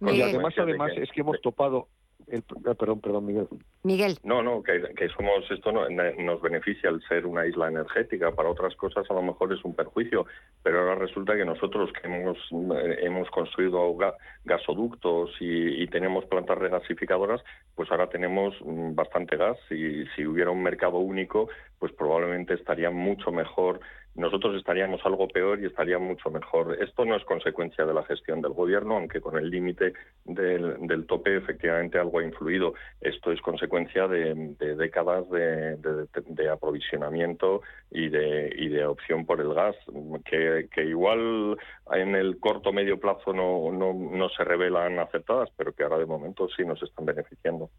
y además, además es que hemos topado Ah, perdón, perdón, Miguel. Miguel. No, no, que, somos esto nos beneficia el ser una isla energética. Para otras cosas a lo mejor es un perjuicio, pero ahora resulta que nosotros que hemos eh, hemos construido gasoductos y, tenemos plantas regasificadoras, pues ahora tenemos mm, bastante gas. Y si hubiera un mercado único, pues probablemente estaría mucho mejor nosotros estaríamos algo peor y estaría mucho mejor. Esto no es consecuencia de la gestión del gobierno, aunque con el límite del, tope efectivamente algo ha influido. Esto es consecuencia de, décadas de, aprovisionamiento y de, y de opción por el gas, que, igual en el corto medio plazo no, no, no se revelan aceptadas, pero que ahora de momento sí nos están beneficiando.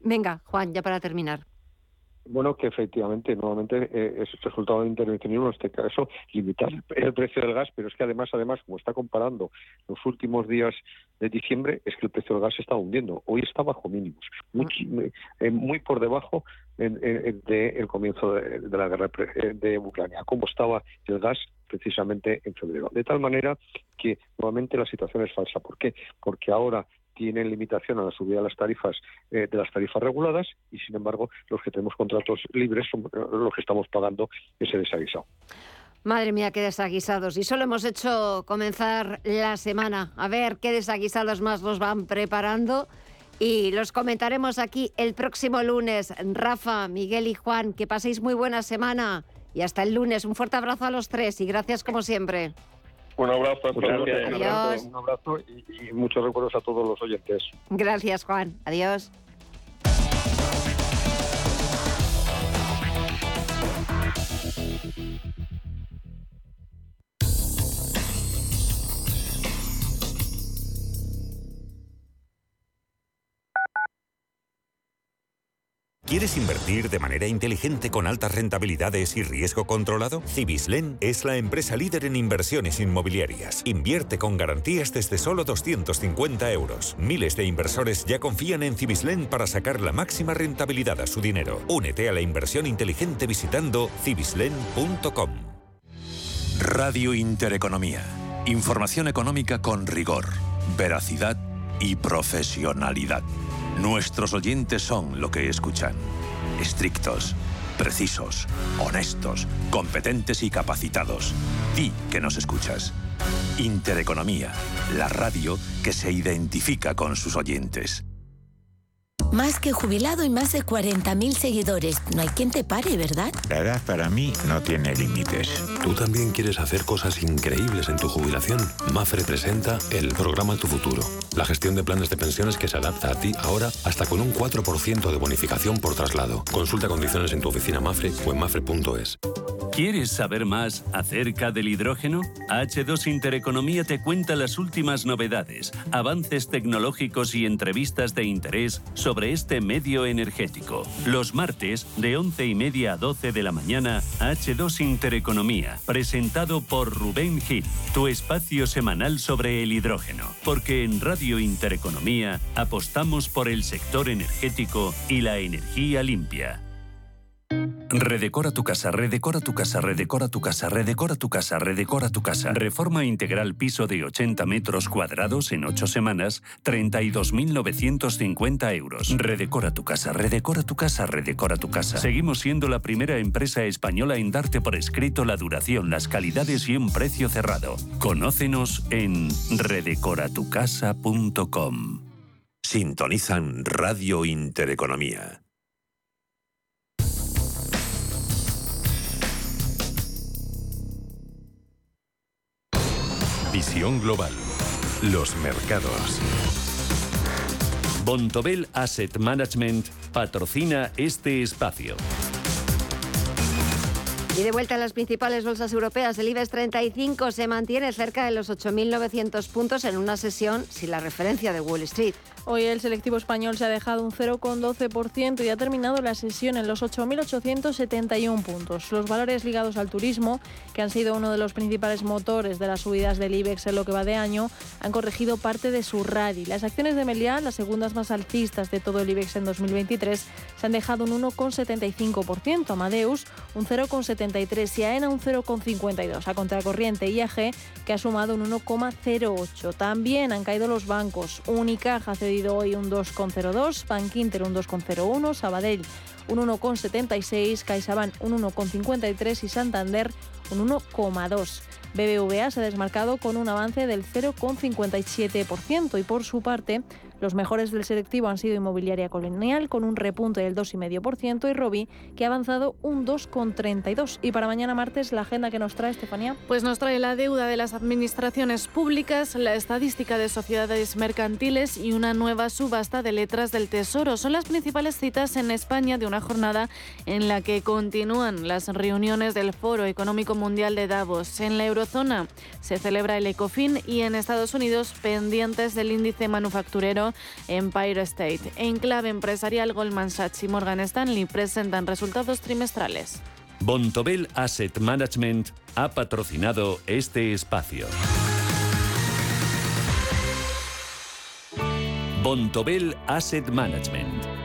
Venga, Juan, ya para terminar. Bueno, que efectivamente, nuevamente eh, es resultado de intervencionismo en este caso limitar el precio del gas, pero es que además, además, como está comparando los últimos días de diciembre, es que el precio del gas se está hundiendo. Hoy está bajo mínimos, muy, eh, muy por debajo del comienzo de, la guerra eh, de Ucrania, como estaba el gas precisamente en febrero. De tal manera que nuevamente la situación es falsa. ¿Por qué? Porque ahora tienen limitación a la subida de las tarifas eh, de las tarifas reguladas y sin embargo los que tenemos contratos libres son eh, los que estamos pagando ese desaguisado. Madre mía, qué desaguisados. Y solo hemos hecho comenzar la semana. A ver qué desaguisados más nos van preparando. Y los comentaremos aquí el próximo lunes. Rafa, Miguel y Juan, que paséis muy buena semana. Y hasta el lunes. Un fuerte abrazo a los tres y gracias como siempre. Un abrazo, Adiós. Un abrazo y, y muchos recuerdos a todos los oyentes. Gracias, Juan. Adiós. ¿Quieres invertir de manera inteligente con altas rentabilidades y riesgo controlado? Cibislen es la empresa líder en inversiones inmobiliarias. Invierte con garantías desde solo 250 euros. Miles de inversores ya confían en Cibislen para sacar la máxima rentabilidad a su dinero. Únete a la inversión inteligente visitando cibislen.com. Radio Intereconomía. Información económica con rigor, veracidad y profesionalidad. Nuestros oyentes son lo que escuchan. Estrictos, precisos, honestos, competentes y capacitados. Di que nos escuchas. Intereconomía, la radio que se identifica con sus oyentes. Más que jubilado y más de 40.000 seguidores. No hay quien te pare, ¿verdad? La edad para mí no tiene límites. ¿Tú también quieres hacer cosas increíbles en tu jubilación? Mafre presenta el programa Tu Futuro. La gestión de planes de pensiones que se adapta a ti ahora hasta con un 4% de bonificación por traslado. Consulta condiciones en tu oficina Mafre o en mafre.es. ¿Quieres saber más acerca del hidrógeno? H2 Intereconomía te cuenta las últimas novedades, avances tecnológicos y entrevistas de interés sobre este medio energético. Los martes, de 11 y media a 12 de la mañana, H2 Intereconomía, presentado por Rubén Gil, tu espacio semanal sobre el hidrógeno. Porque en Radio Intereconomía apostamos por el sector energético y la energía limpia. Redecora tu casa, redecora tu casa, redecora tu casa, redecora tu casa, redecora tu casa. Reforma integral piso de 80 metros cuadrados en 8 semanas, 32.950 euros. Redecora tu casa, redecora tu casa, redecora tu casa. Seguimos siendo la primera empresa española en darte por escrito la duración, las calidades y un precio cerrado. Conócenos en redecoratucasa.com. Sintonizan Radio Intereconomía. Visión Global. Los mercados. Bontobel Asset Management patrocina este espacio. Y de vuelta a las principales bolsas europeas, el IBEX 35 se mantiene cerca de los 8.900 puntos en una sesión sin la referencia de Wall Street. Hoy el selectivo español se ha dejado un 0,12% y ha terminado la sesión en los 8.871 puntos. Los valores ligados al turismo, que han sido uno de los principales motores de las subidas del IBEX en lo que va de año, han corregido parte de su rally. Las acciones de Meliá, las segundas más altistas de todo el IBEX en 2023, se han dejado un 1,75%. Amadeus, un 0,75%. 1,73 y AENA un 0,52. A contracorriente IAG que ha sumado un 1,08. También han caído los bancos. Unicaja ha cedido hoy un 2,02, Bankinter un 2,01, Sabadell un 1,76, CaixaBank un 1,53 y Santander un 1,2. BBVA se ha desmarcado con un avance del 0,57% y por su parte los mejores del selectivo han sido Inmobiliaria Colonial con un repunte del 2,5% y Robi que ha avanzado un 2,32%. Y para mañana martes la agenda que nos trae Estefanía. Pues nos trae la deuda de las administraciones públicas, la estadística de sociedades mercantiles y una nueva subasta de letras del Tesoro. Son las principales citas en España de una jornada en la que continúan las reuniones del Foro Económico Mundial de Davos. En la eurozona se celebra el ECOFIN y en Estados Unidos pendientes del índice manufacturero Empire State. En clave empresarial, Goldman Sachs y Morgan Stanley presentan resultados trimestrales. Bontobel Asset Management ha patrocinado este espacio. Bontobel Asset Management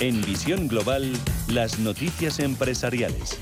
En Visión Global, las noticias empresariales.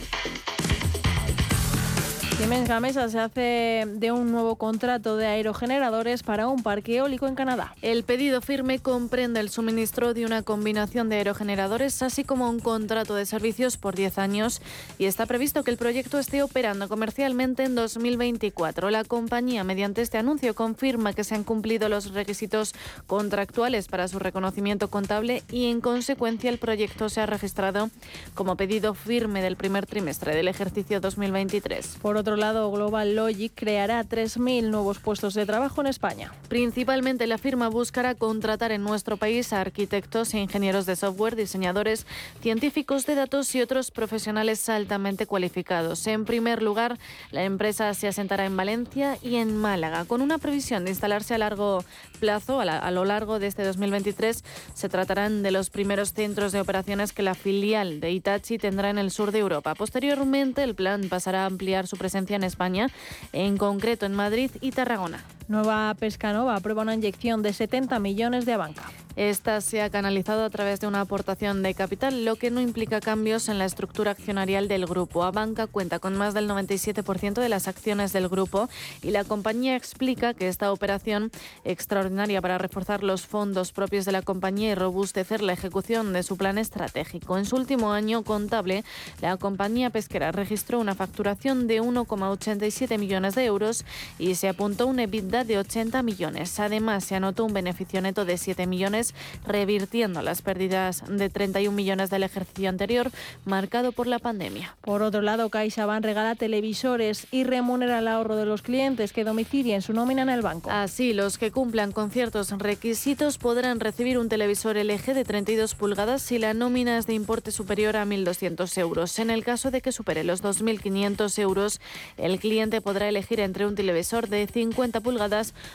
Siemens Gamesa se hace de un nuevo contrato de aerogeneradores para un parque eólico en Canadá. El pedido firme comprende el suministro de una combinación de aerogeneradores, así como un contrato de servicios por 10 años, y está previsto que el proyecto esté operando comercialmente en 2024. La compañía, mediante este anuncio, confirma que se han cumplido los requisitos contractuales para su reconocimiento contable y, en consecuencia, el proyecto se ha registrado como pedido firme del primer trimestre del ejercicio 2023. Por otro lado, Global Logic creará 3.000 nuevos puestos de trabajo en España. Principalmente la firma buscará contratar en nuestro país a arquitectos e ingenieros de software, diseñadores, científicos de datos y otros profesionales altamente cualificados. En primer lugar, la empresa se asentará en Valencia y en Málaga, con una previsión de instalarse a largo plazo, a, lo largo de este 2023. Se tratarán de los primeros centros de operaciones que la filial de Itachi tendrá en el sur de Europa. Posteriormente, el plan pasará a ampliar su en España, en concreto en Madrid y Tarragona. Nueva Pescanova aprueba una inyección de 70 millones de Abanca. Esta se ha canalizado a través de una aportación de capital, lo que no implica cambios en la estructura accionarial del grupo. Abanca cuenta con más del 97% de las acciones del grupo y la compañía explica que esta operación extraordinaria para reforzar los fondos propios de la compañía y robustecer la ejecución de su plan estratégico. En su último año contable, la compañía pesquera registró una facturación de 1,87 millones de euros y se apuntó un EBITDA de 80 millones. Además, se anotó un beneficio neto de 7 millones revirtiendo las pérdidas de 31 millones del ejercicio anterior, marcado por la pandemia. Por otro lado, CaixaBank regala televisores y remunera el ahorro de los clientes que domicilien su nómina en el banco. Así, los que cumplan con ciertos requisitos podrán recibir un televisor LG de 32 pulgadas si la nómina es de importe superior a 1.200 euros. En el caso de que supere los 2.500 euros, el cliente podrá elegir entre un televisor de 50 pulgadas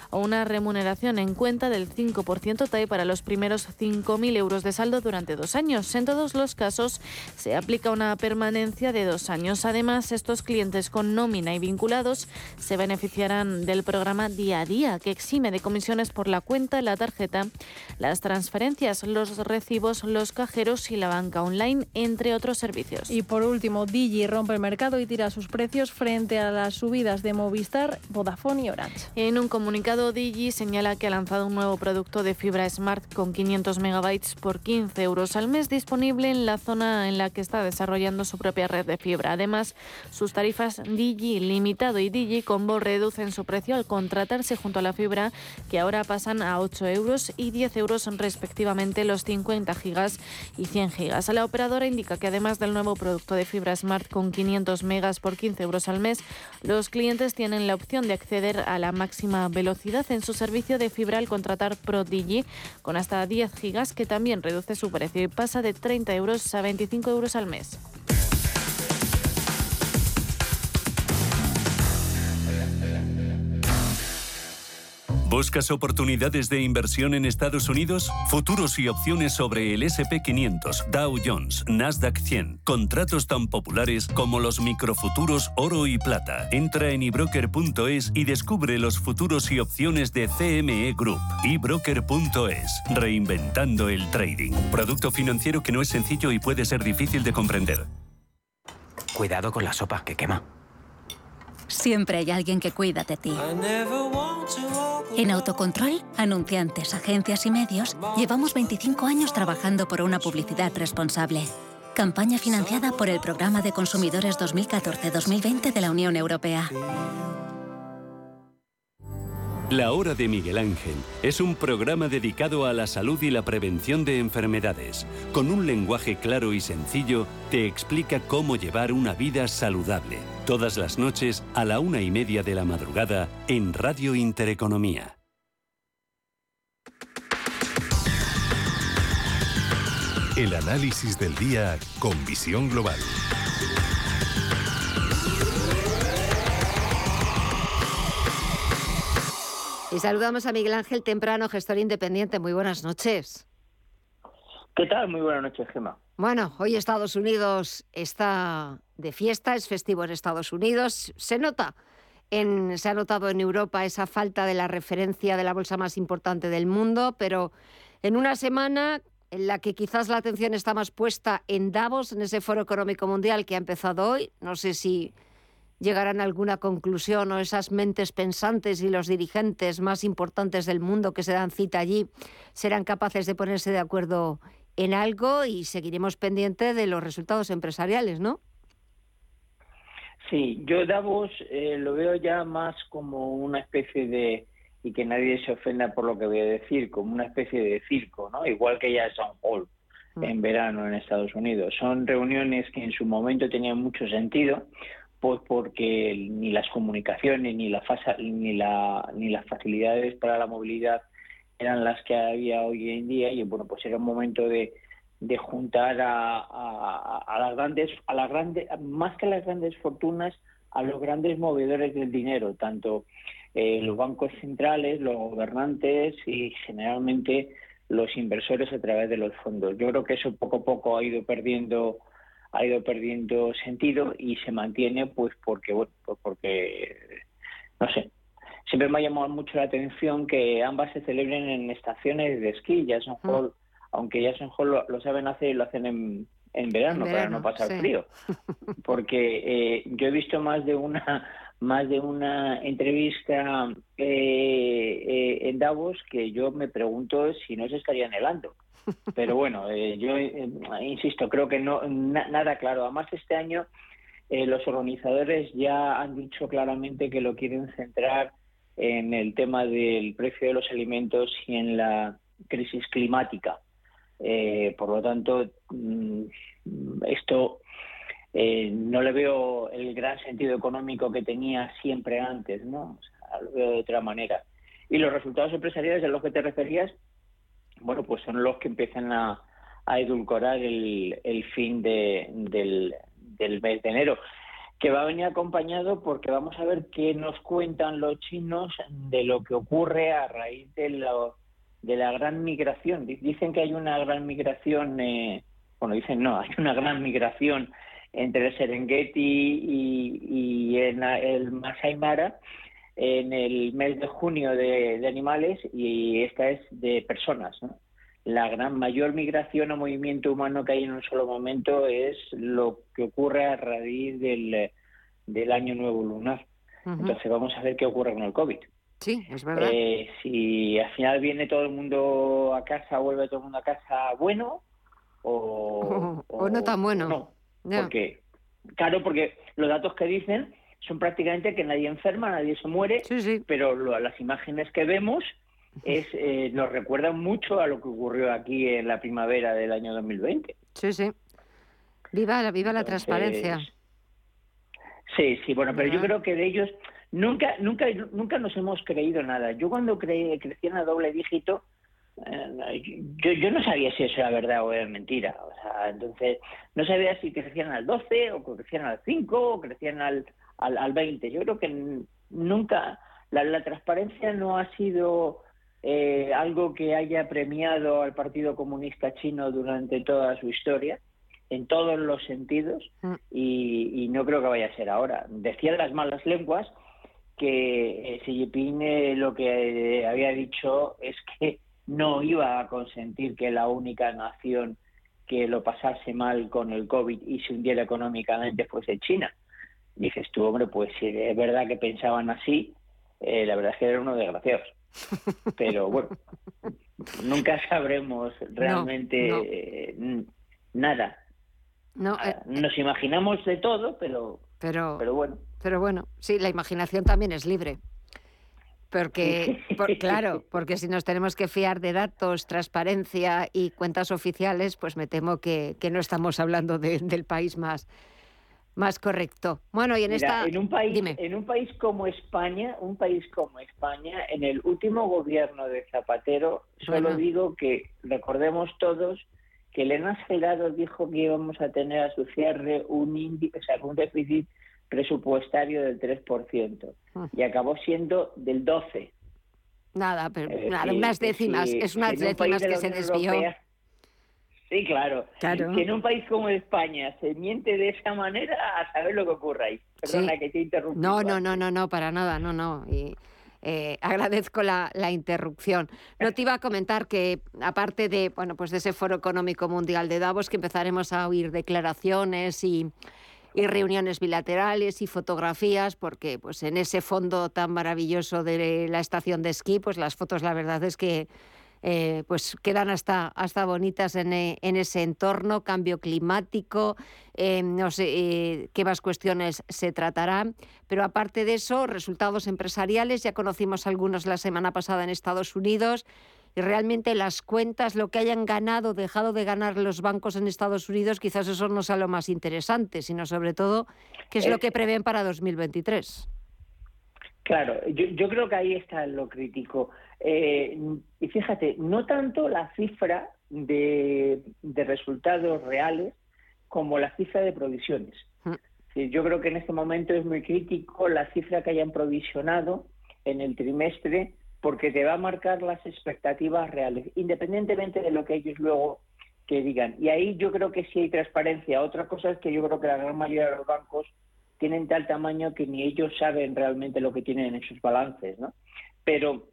o una remuneración en cuenta del 5% TAE para los primeros 5.000 euros de saldo durante dos años. En todos los casos se aplica una permanencia de dos años. Además, estos clientes con nómina y vinculados se beneficiarán del programa Día a Día, que exime de comisiones por la cuenta, la tarjeta, las transferencias, los recibos, los cajeros y la banca online, entre otros servicios. Y por último, Digi rompe el mercado y tira sus precios frente a las subidas de Movistar, Vodafone y Orange. En un comunicado, Digi señala que ha lanzado un nuevo producto de fibra Smart con 500 megabytes por 15 euros al mes disponible en la zona en la que está desarrollando su propia red de fibra. Además, sus tarifas Digi Limitado y Digi Combo reducen su precio al contratarse junto a la fibra, que ahora pasan a 8 euros y 10 euros respectivamente los 50 gigas y 100 gigas. La operadora indica que además del nuevo producto de fibra Smart con 500 megas por 15 euros al mes, los clientes tienen la opción de acceder a la máxima velocidad en su servicio de fibra al contratar Pro Digi con hasta 10 gigas, que también reduce su precio y pasa de 30 euros a 25 euros al mes. ¿Buscas oportunidades de inversión en Estados Unidos? Futuros y opciones sobre el SP500, Dow Jones, Nasdaq 100. Contratos tan populares como los microfuturos oro y plata. Entra en ebroker.es y descubre los futuros y opciones de CME Group. ebroker.es. Reinventando el trading. Producto financiero que no es sencillo y puede ser difícil de comprender. Cuidado con la sopa que quema. Siempre hay alguien que cuida de ti. En Autocontrol, anunciantes, agencias y medios, llevamos 25 años trabajando por una publicidad responsable. Campaña financiada por el Programa de Consumidores 2014-2020 de la Unión Europea. La Hora de Miguel Ángel es un programa dedicado a la salud y la prevención de enfermedades. Con un lenguaje claro y sencillo, te explica cómo llevar una vida saludable. Todas las noches a la una y media de la madrugada en Radio Intereconomía. El análisis del día con visión global. Y saludamos a Miguel Ángel Temprano, gestor independiente. Muy buenas noches. ¿Qué tal? Muy buenas noches, Gemma. Bueno, hoy Estados Unidos está de fiesta, es festivo en Estados Unidos. Se nota, en, se ha notado en Europa esa falta de la referencia de la bolsa más importante del mundo, pero en una semana en la que quizás la atención está más puesta en Davos, en ese foro económico mundial que ha empezado hoy. No sé si llegarán a alguna conclusión o esas mentes pensantes y los dirigentes más importantes del mundo que se dan cita allí serán capaces de ponerse de acuerdo en algo y seguiremos pendientes de los resultados empresariales, ¿no? Sí, yo Davos eh, lo veo ya más como una especie de, y que nadie se ofenda por lo que voy a decir, como una especie de circo, ¿no? Igual que ya San Hall mm. en verano en Estados Unidos. Son reuniones que en su momento tenían mucho sentido, pues porque ni las comunicaciones ni la ni la ni las facilidades para la movilidad eran las que había hoy en día y bueno pues era un momento de, de juntar a, a, las grandes a las grandes más que a las grandes fortunas a los grandes movedores del dinero tanto eh, los bancos centrales los gobernantes y generalmente los inversores a través de los fondos. Yo creo que eso poco a poco ha ido perdiendo ha ido perdiendo sentido y se mantiene pues porque bueno pues porque no sé siempre me ha llamado mucho la atención que ambas se celebren en estaciones de esquí Jason Hall aunque Jason Hall lo, saben hacer y lo hacen en, en verano, para no pasar frío porque eh, yo he visto más de una más de una entrevista eh, eh, en Davos que yo me pregunto si no se estarían helando pero bueno, eh, yo eh, insisto, creo que no nada claro. Además, este año eh, los organizadores ya han dicho claramente que lo quieren centrar en el tema del precio de los alimentos y en la crisis climática. Por lo tanto, mm, esto no le veo el gran sentido económico que tenía siempre antes, ¿no? lo veo de otra manera. Y los resultados empresariales a los que te referías, bueno, pues son los que empiezan a, edulcorar el, fin del, mes de enero, que va a venir acompañado porque vamos a ver qué nos cuentan los chinos de lo que ocurre a raíz de, de la gran migración. Dicen que hay una gran migración, eh, bueno, dicen no, hay una gran migración entre el Serengeti y, el Masai Mara en el mes de junio de, animales y esta es de personas. La gran mayor migración o movimiento humano que hay en un solo momento es lo que ocurre a raíz del, del año nuevo lunar. Entonces vamos a ver qué ocurre con el COVID. Sí, es verdad. Eh, si al final viene todo el mundo a casa, vuelve todo el mundo a casa bueno o, o, no tan bueno. No, porque, claro, porque los datos que dicen son prácticamente que nadie enferma, nadie se muere, pero las imágenes que vemos es eh, nos recuerdan mucho a lo que ocurrió aquí en la primavera del año 2020. Sí, sí. Viva, viva la transparencia. Sí, sí, bueno, pero yo creo que de ellos nunca, nunca, nunca nos hemos creído nada. Yo cuando creí, crecían a doble dígito, eh, yo, yo no sabía si eso era verdad o era mentira. O sea, entonces, no sabía si crecían al 12 o crecían al 5 o crecían al, al, al 20. Yo creo que nunca la, transparencia no ha sido eh, algo que haya premiado al Partido Comunista Chino durante toda su historia, en todos los sentidos, mm. y, no creo que vaya a ser ahora. Decían las malas lenguas que eh, Xi Jinping eh, lo que había dicho es que no iba a consentir que la única nación que lo pasase mal con el COVID y se hundiera económicamente fuese China. Dices tú, hombre, pues si es verdad que pensaban así, eh, la verdad es que eran unos desgraciados. Pero bueno, nunca sabremos realmente nada. No, ah, Nos imaginamos de todo, pero, pero, pero bueno. Pero bueno, sí, la imaginación también es libre. Porque, claro, porque si nos tenemos que fiar de datos, transparencia y cuentas oficiales, pues me temo que, no estamos hablando del país más, más correcto. Bueno, y en esta en un país en un país como España, un país como España, en el último gobierno de Zapatero, solo digo que recordemos todos que Elena Gelado dijo que íbamos a tener a su cierre un índice, o sea, un déficit presupuestario del 3% ah. y acabó siendo del 12. Nada, pero nada, unas décimas, es unas décimas que se desvió. sí, claro. claro. Que en un país como España se miente de esa manera, a saber lo que ocurra ahí. Perdona que te interrumpa. No, no, no, no, no, para nada, no, no. Y eh, agradezco la, interrupción. No te iba a comentar que, aparte de, bueno, pues de ese Foro Económico Mundial de Davos, que empezaremos a oír declaraciones y, reuniones bilaterales y fotografías, porque pues en ese fondo tan maravilloso de la estación de esquí, pues las fotos la verdad es que eh, pues quedan hasta, hasta bonitas en, eh, en, ese entorno, cambio climático, eh, no sé qué más cuestiones se tratarán, pero aparte de eso, resultados empresariales, ya conocimos algunos la semana pasada en Estados Unidos. Y realmente las cuentas, lo que hayan ganado, dejado de ganar los bancos en Estados Unidos, quizás eso no sea lo más interesante, sino sobre todo qué es lo que prevén para 2023. Claro, yo, yo creo que ahí está lo crítico. Eh, y fíjate, no tanto la cifra de, resultados reales como la cifra de provisiones. Mm. Yo creo que en este momento es muy crítico la cifra que hayan provisionado en el trimestre porque te va a marcar las expectativas reales, independientemente de lo que ellos luego que digan. Y ahí yo creo que sí hay transparencia. Otra cosa es que yo creo que la gran mayoría de los bancos tienen tal tamaño que ni ellos saben realmente lo que tienen en sus balances, ¿no? Pero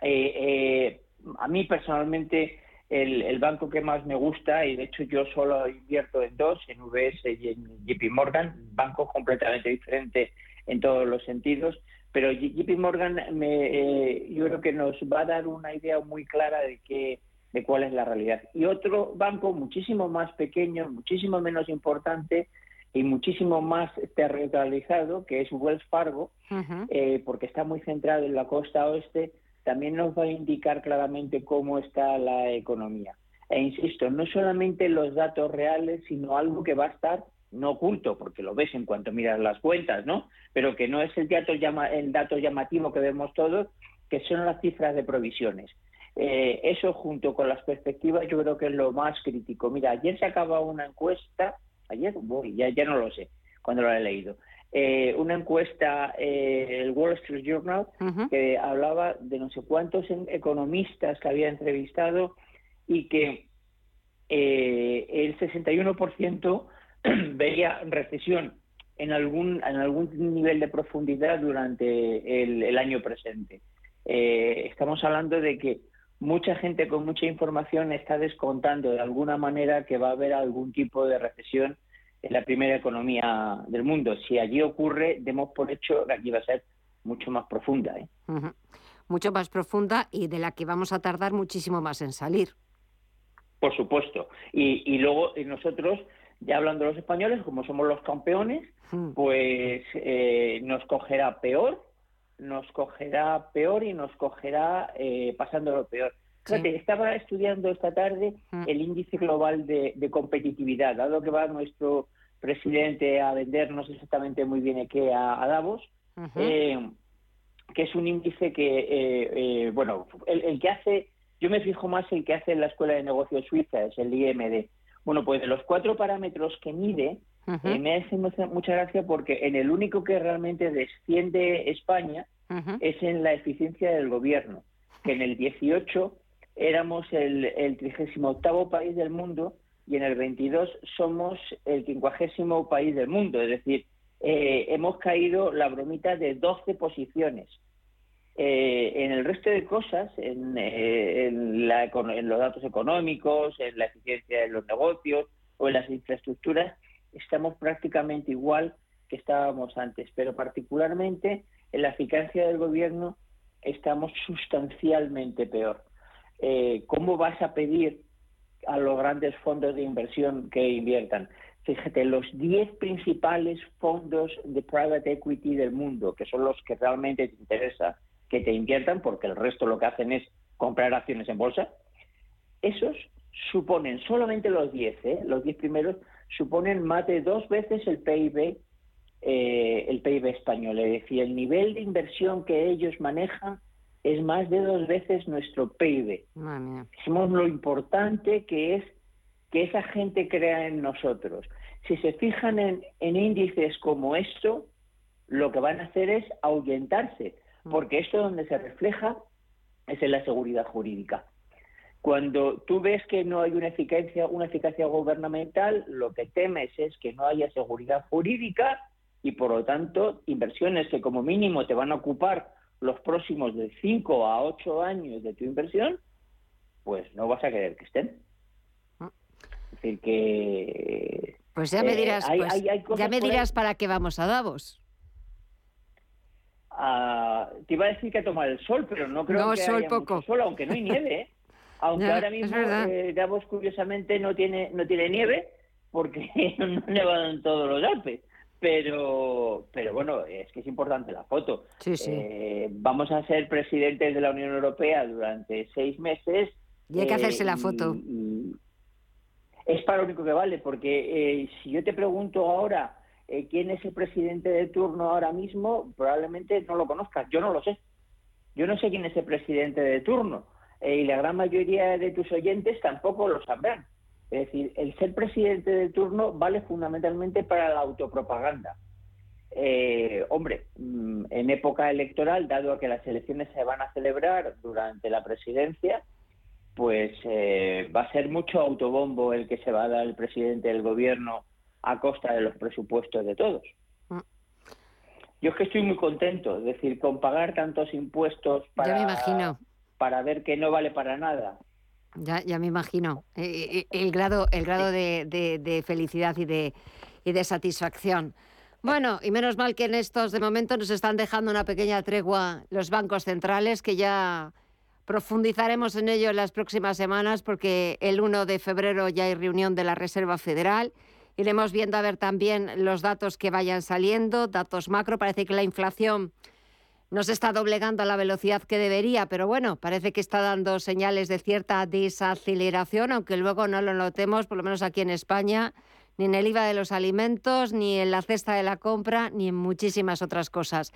eh, eh, a mí personalmente el, banco que más me gusta, y de hecho yo solo invierto en dos, en UBS y en JP Morgan, bancos completamente diferentes en todos los sentidos, pero JP Morgan me, eh, yo creo que nos va a dar una idea muy clara de qué de cuál es la realidad. Y otro banco muchísimo más pequeño, muchísimo menos importante y muchísimo más territorializado, que es Wells Fargo, porque está muy centrado en la costa oeste, también nos va a indicar claramente cómo está la economía. E insisto, no solamente los datos reales, sino algo que va a estar no oculto, porque lo ves en cuanto miras las cuentas, ¿no? Pero que no es el dato, llama, el dato llamativo que vemos todos, que son las cifras de provisiones. Eh, eso junto con las perspectivas yo creo que es lo más crítico. Mira, ayer se acaba una encuesta, voy, ya, ya no lo sé, cuando lo he leído, eh, una encuesta, eh, el Wall Street Journal, que hablaba de no sé cuántos economistas que había entrevistado y que eh, el 61% veía recesión en algún, en algún nivel de profundidad durante el, año presente. estamos hablando de que mucha gente con mucha información está descontando de alguna manera que va a haber algún tipo de recesión en la primera economía del mundo. Si allí ocurre, demos por hecho que aquí va a ser mucho más profunda. ¿eh? Mucho más profunda y de la que vamos a tardar muchísimo más en salir. Por supuesto. Y, luego nosotros, ya hablando los españoles, como somos los campeones, pues eh, nos cogerá peor, nos cogerá peor y nos cogerá eh, pasando lo peor. Estaba estudiando esta tarde el índice global de, competitividad, dado que va nuestro presidente a vendernos exactamente muy bien qué a, Davos, eh, que es un índice que, eh, eh, bueno, el, que hace, yo me fijo más el que hace en la Escuela de Negocios Suiza, es el IMD. Bueno, pues de los cuatro parámetros que mide, me hace mucha, mucha gracia porque en el único que realmente desciende España, es en la eficiencia del gobierno, que en el 18 éramos el, el 38 país del mundo y en el 22 somos el 50 país del mundo, es decir, eh, hemos caído la bromita de 12 posiciones. Eh, en el resto de cosas, en, eh, en, los datos económicos, en la eficiencia de los negocios o en las infraestructuras, estamos prácticamente igual que estábamos antes, pero particularmente en la eficacia del gobierno estamos sustancialmente peor. ¿Cómo vas a pedir a los grandes fondos de inversión que inviertan? Fíjate, los 10 principales fondos de private equity del mundo, que son los que realmente te interesa que te inviertan, porque el resto lo que hacen es comprar acciones en bolsa, esos suponen, solamente los 10, ¿eh? los 10 primeros, suponen más de dos veces el PIB, eh, el PIB español. Es decir, el nivel de inversión que ellos manejan es más de dos veces nuestro PIB. Somos lo importante que es que esa gente crea en nosotros. Si se fijan en, índices como esto, lo que van a hacer es ahuyentarse, mm. porque esto donde se refleja es en la seguridad jurídica. Cuando tú ves que no hay una eficacia, una eficacia gubernamental, lo que temes es que no haya seguridad jurídica y por lo tanto inversiones que como mínimo te van a ocupar los próximos de 5 a 8 años de tu inversión, pues no vas a querer que estén decir, que... Pues ya me eh, dirás, pues, ya me dirás para qué vamos a Davos. Ah, te iba a decir que a tomar el sol, pero no creo que sol haya poco. sol, aunque no hay nieve. ¿eh? Aunque ahora mismo eh, Davos curiosamente no tiene no tiene nieve porque no ha nevado en todos los Alpes. Pero, pero bueno, es que es importante la foto. Sí, sí. vamos a ser presidentes de la Unión Europea durante seis meses. Y hay que hacerse la foto es para lo único que vale, porque eh, si yo te pregunto ahora eh, quién es el presidente de turno ahora mismo, probablemente no lo conozcas. Yo no lo sé. Yo no sé quién es el presidente de turno. Eh, y la gran mayoría de tus oyentes tampoco lo sabrán. Es decir, el ser presidente de turno vale fundamentalmente para la autopropaganda. hombre, mm, en época electoral, dado que las elecciones se van a celebrar durante la presidencia, pues eh, va a ser mucho autobombo el que se va a dar el presidente del gobierno a costa de los presupuestos de todos. Mm. Yo es que estoy muy contento, es decir, con pagar tantos impuestos para, para ver que no vale para nada. Ya, ya me imagino eh, eh, el grado, el grado de, de, felicidad y de, y de satisfacción. Bueno, y menos mal que en estos de momento nos están dejando una pequeña tregua los bancos centrales que ya Profundizaremos en ello en las próximas semanas porque el 1 de febrero ya hay reunión de la Reserva Federal. Iremos viendo a ver también los datos que vayan saliendo, datos macro. Parece que la inflación no se está doblegando a la velocidad que debería, pero bueno, parece que está dando señales de cierta desaceleración, aunque luego no lo notemos, por lo menos aquí en España, ni en el IVA de los alimentos, ni en la cesta de la compra, ni en muchísimas otras cosas.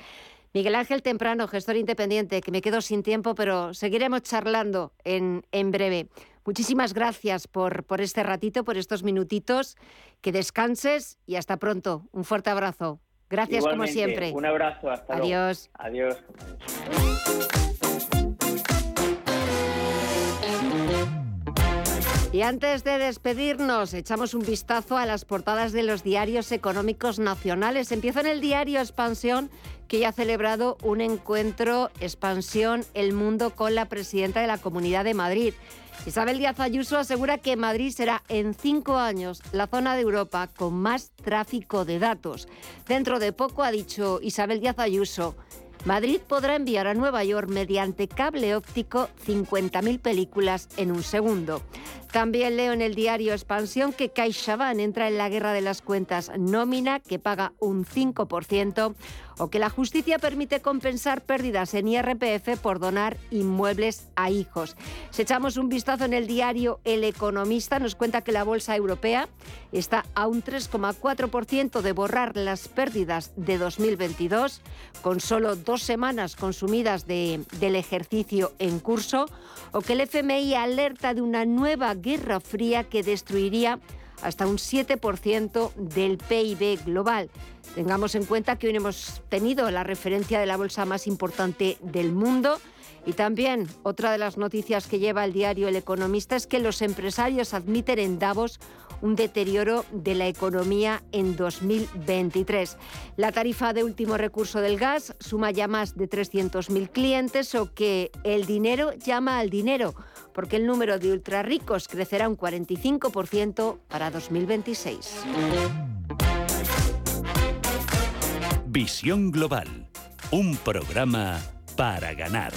Miguel Ángel Temprano, gestor independiente, que me quedo sin tiempo, pero seguiremos charlando en, en breve. Muchísimas gracias por, por este ratito, por estos minutitos. Que descanses y hasta pronto. Un fuerte abrazo. Gracias como siempre. Un abrazo, hasta Adiós. Adiós. Y antes de despedirnos, echamos un vistazo a las portadas de los diarios económicos nacionales. Empiezo en el diario Expansión, que ya ha celebrado un encuentro Expansión El Mundo con la presidenta de la Comunidad de Madrid. Isabel Díaz Ayuso asegura que Madrid será en cinco años la zona de Europa con más tráfico de datos. Dentro de poco, ha dicho Isabel Díaz Ayuso, Madrid podrá enviar a Nueva York mediante cable óptico 50.000 películas en un segundo. También leo en el diario Expansión que CaixaBank entra en la guerra de las cuentas nómina, que paga un 5%, o que la justicia permite compensar pérdidas en IRPF por donar inmuebles a hijos. Si echamos un vistazo en el diario El Economista, nos cuenta que la bolsa europea está a un 3,4% de borrar las pérdidas de 2022, con solo dos semanas consumidas del ejercicio en curso, o que el FMI alerta de una nueva Guerra Fría que destruiría hasta un 7% del PIB global. Tengamos en cuenta que hoy hemos tenido la referencia de la bolsa más importante del mundo. Y también otra de las noticias que lleva el diario El Economista es que los empresarios admiten en Davos un deterioro de la economía en 2023. La tarifa de último recurso del gas suma ya más de 300.000 clientes o que el dinero llama al dinero, porque el número de ultrarricos crecerá un 45% para 2026. Visión Global, un programa para ganar.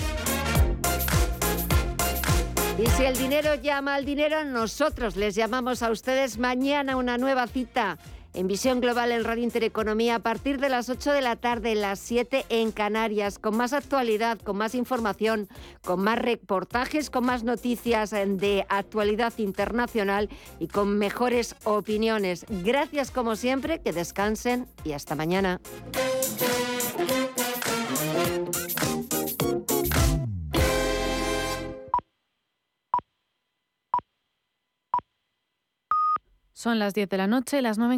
Y si el dinero llama al dinero, nosotros les llamamos a ustedes mañana una nueva cita en Visión Global en Radio Intereconomía a partir de las 8 de la tarde, las 7 en Canarias, con más actualidad, con más información, con más reportajes, con más noticias de actualidad internacional y con mejores opiniones. Gracias como siempre, que descansen y hasta mañana. Son las 10 de la noche, las 9 en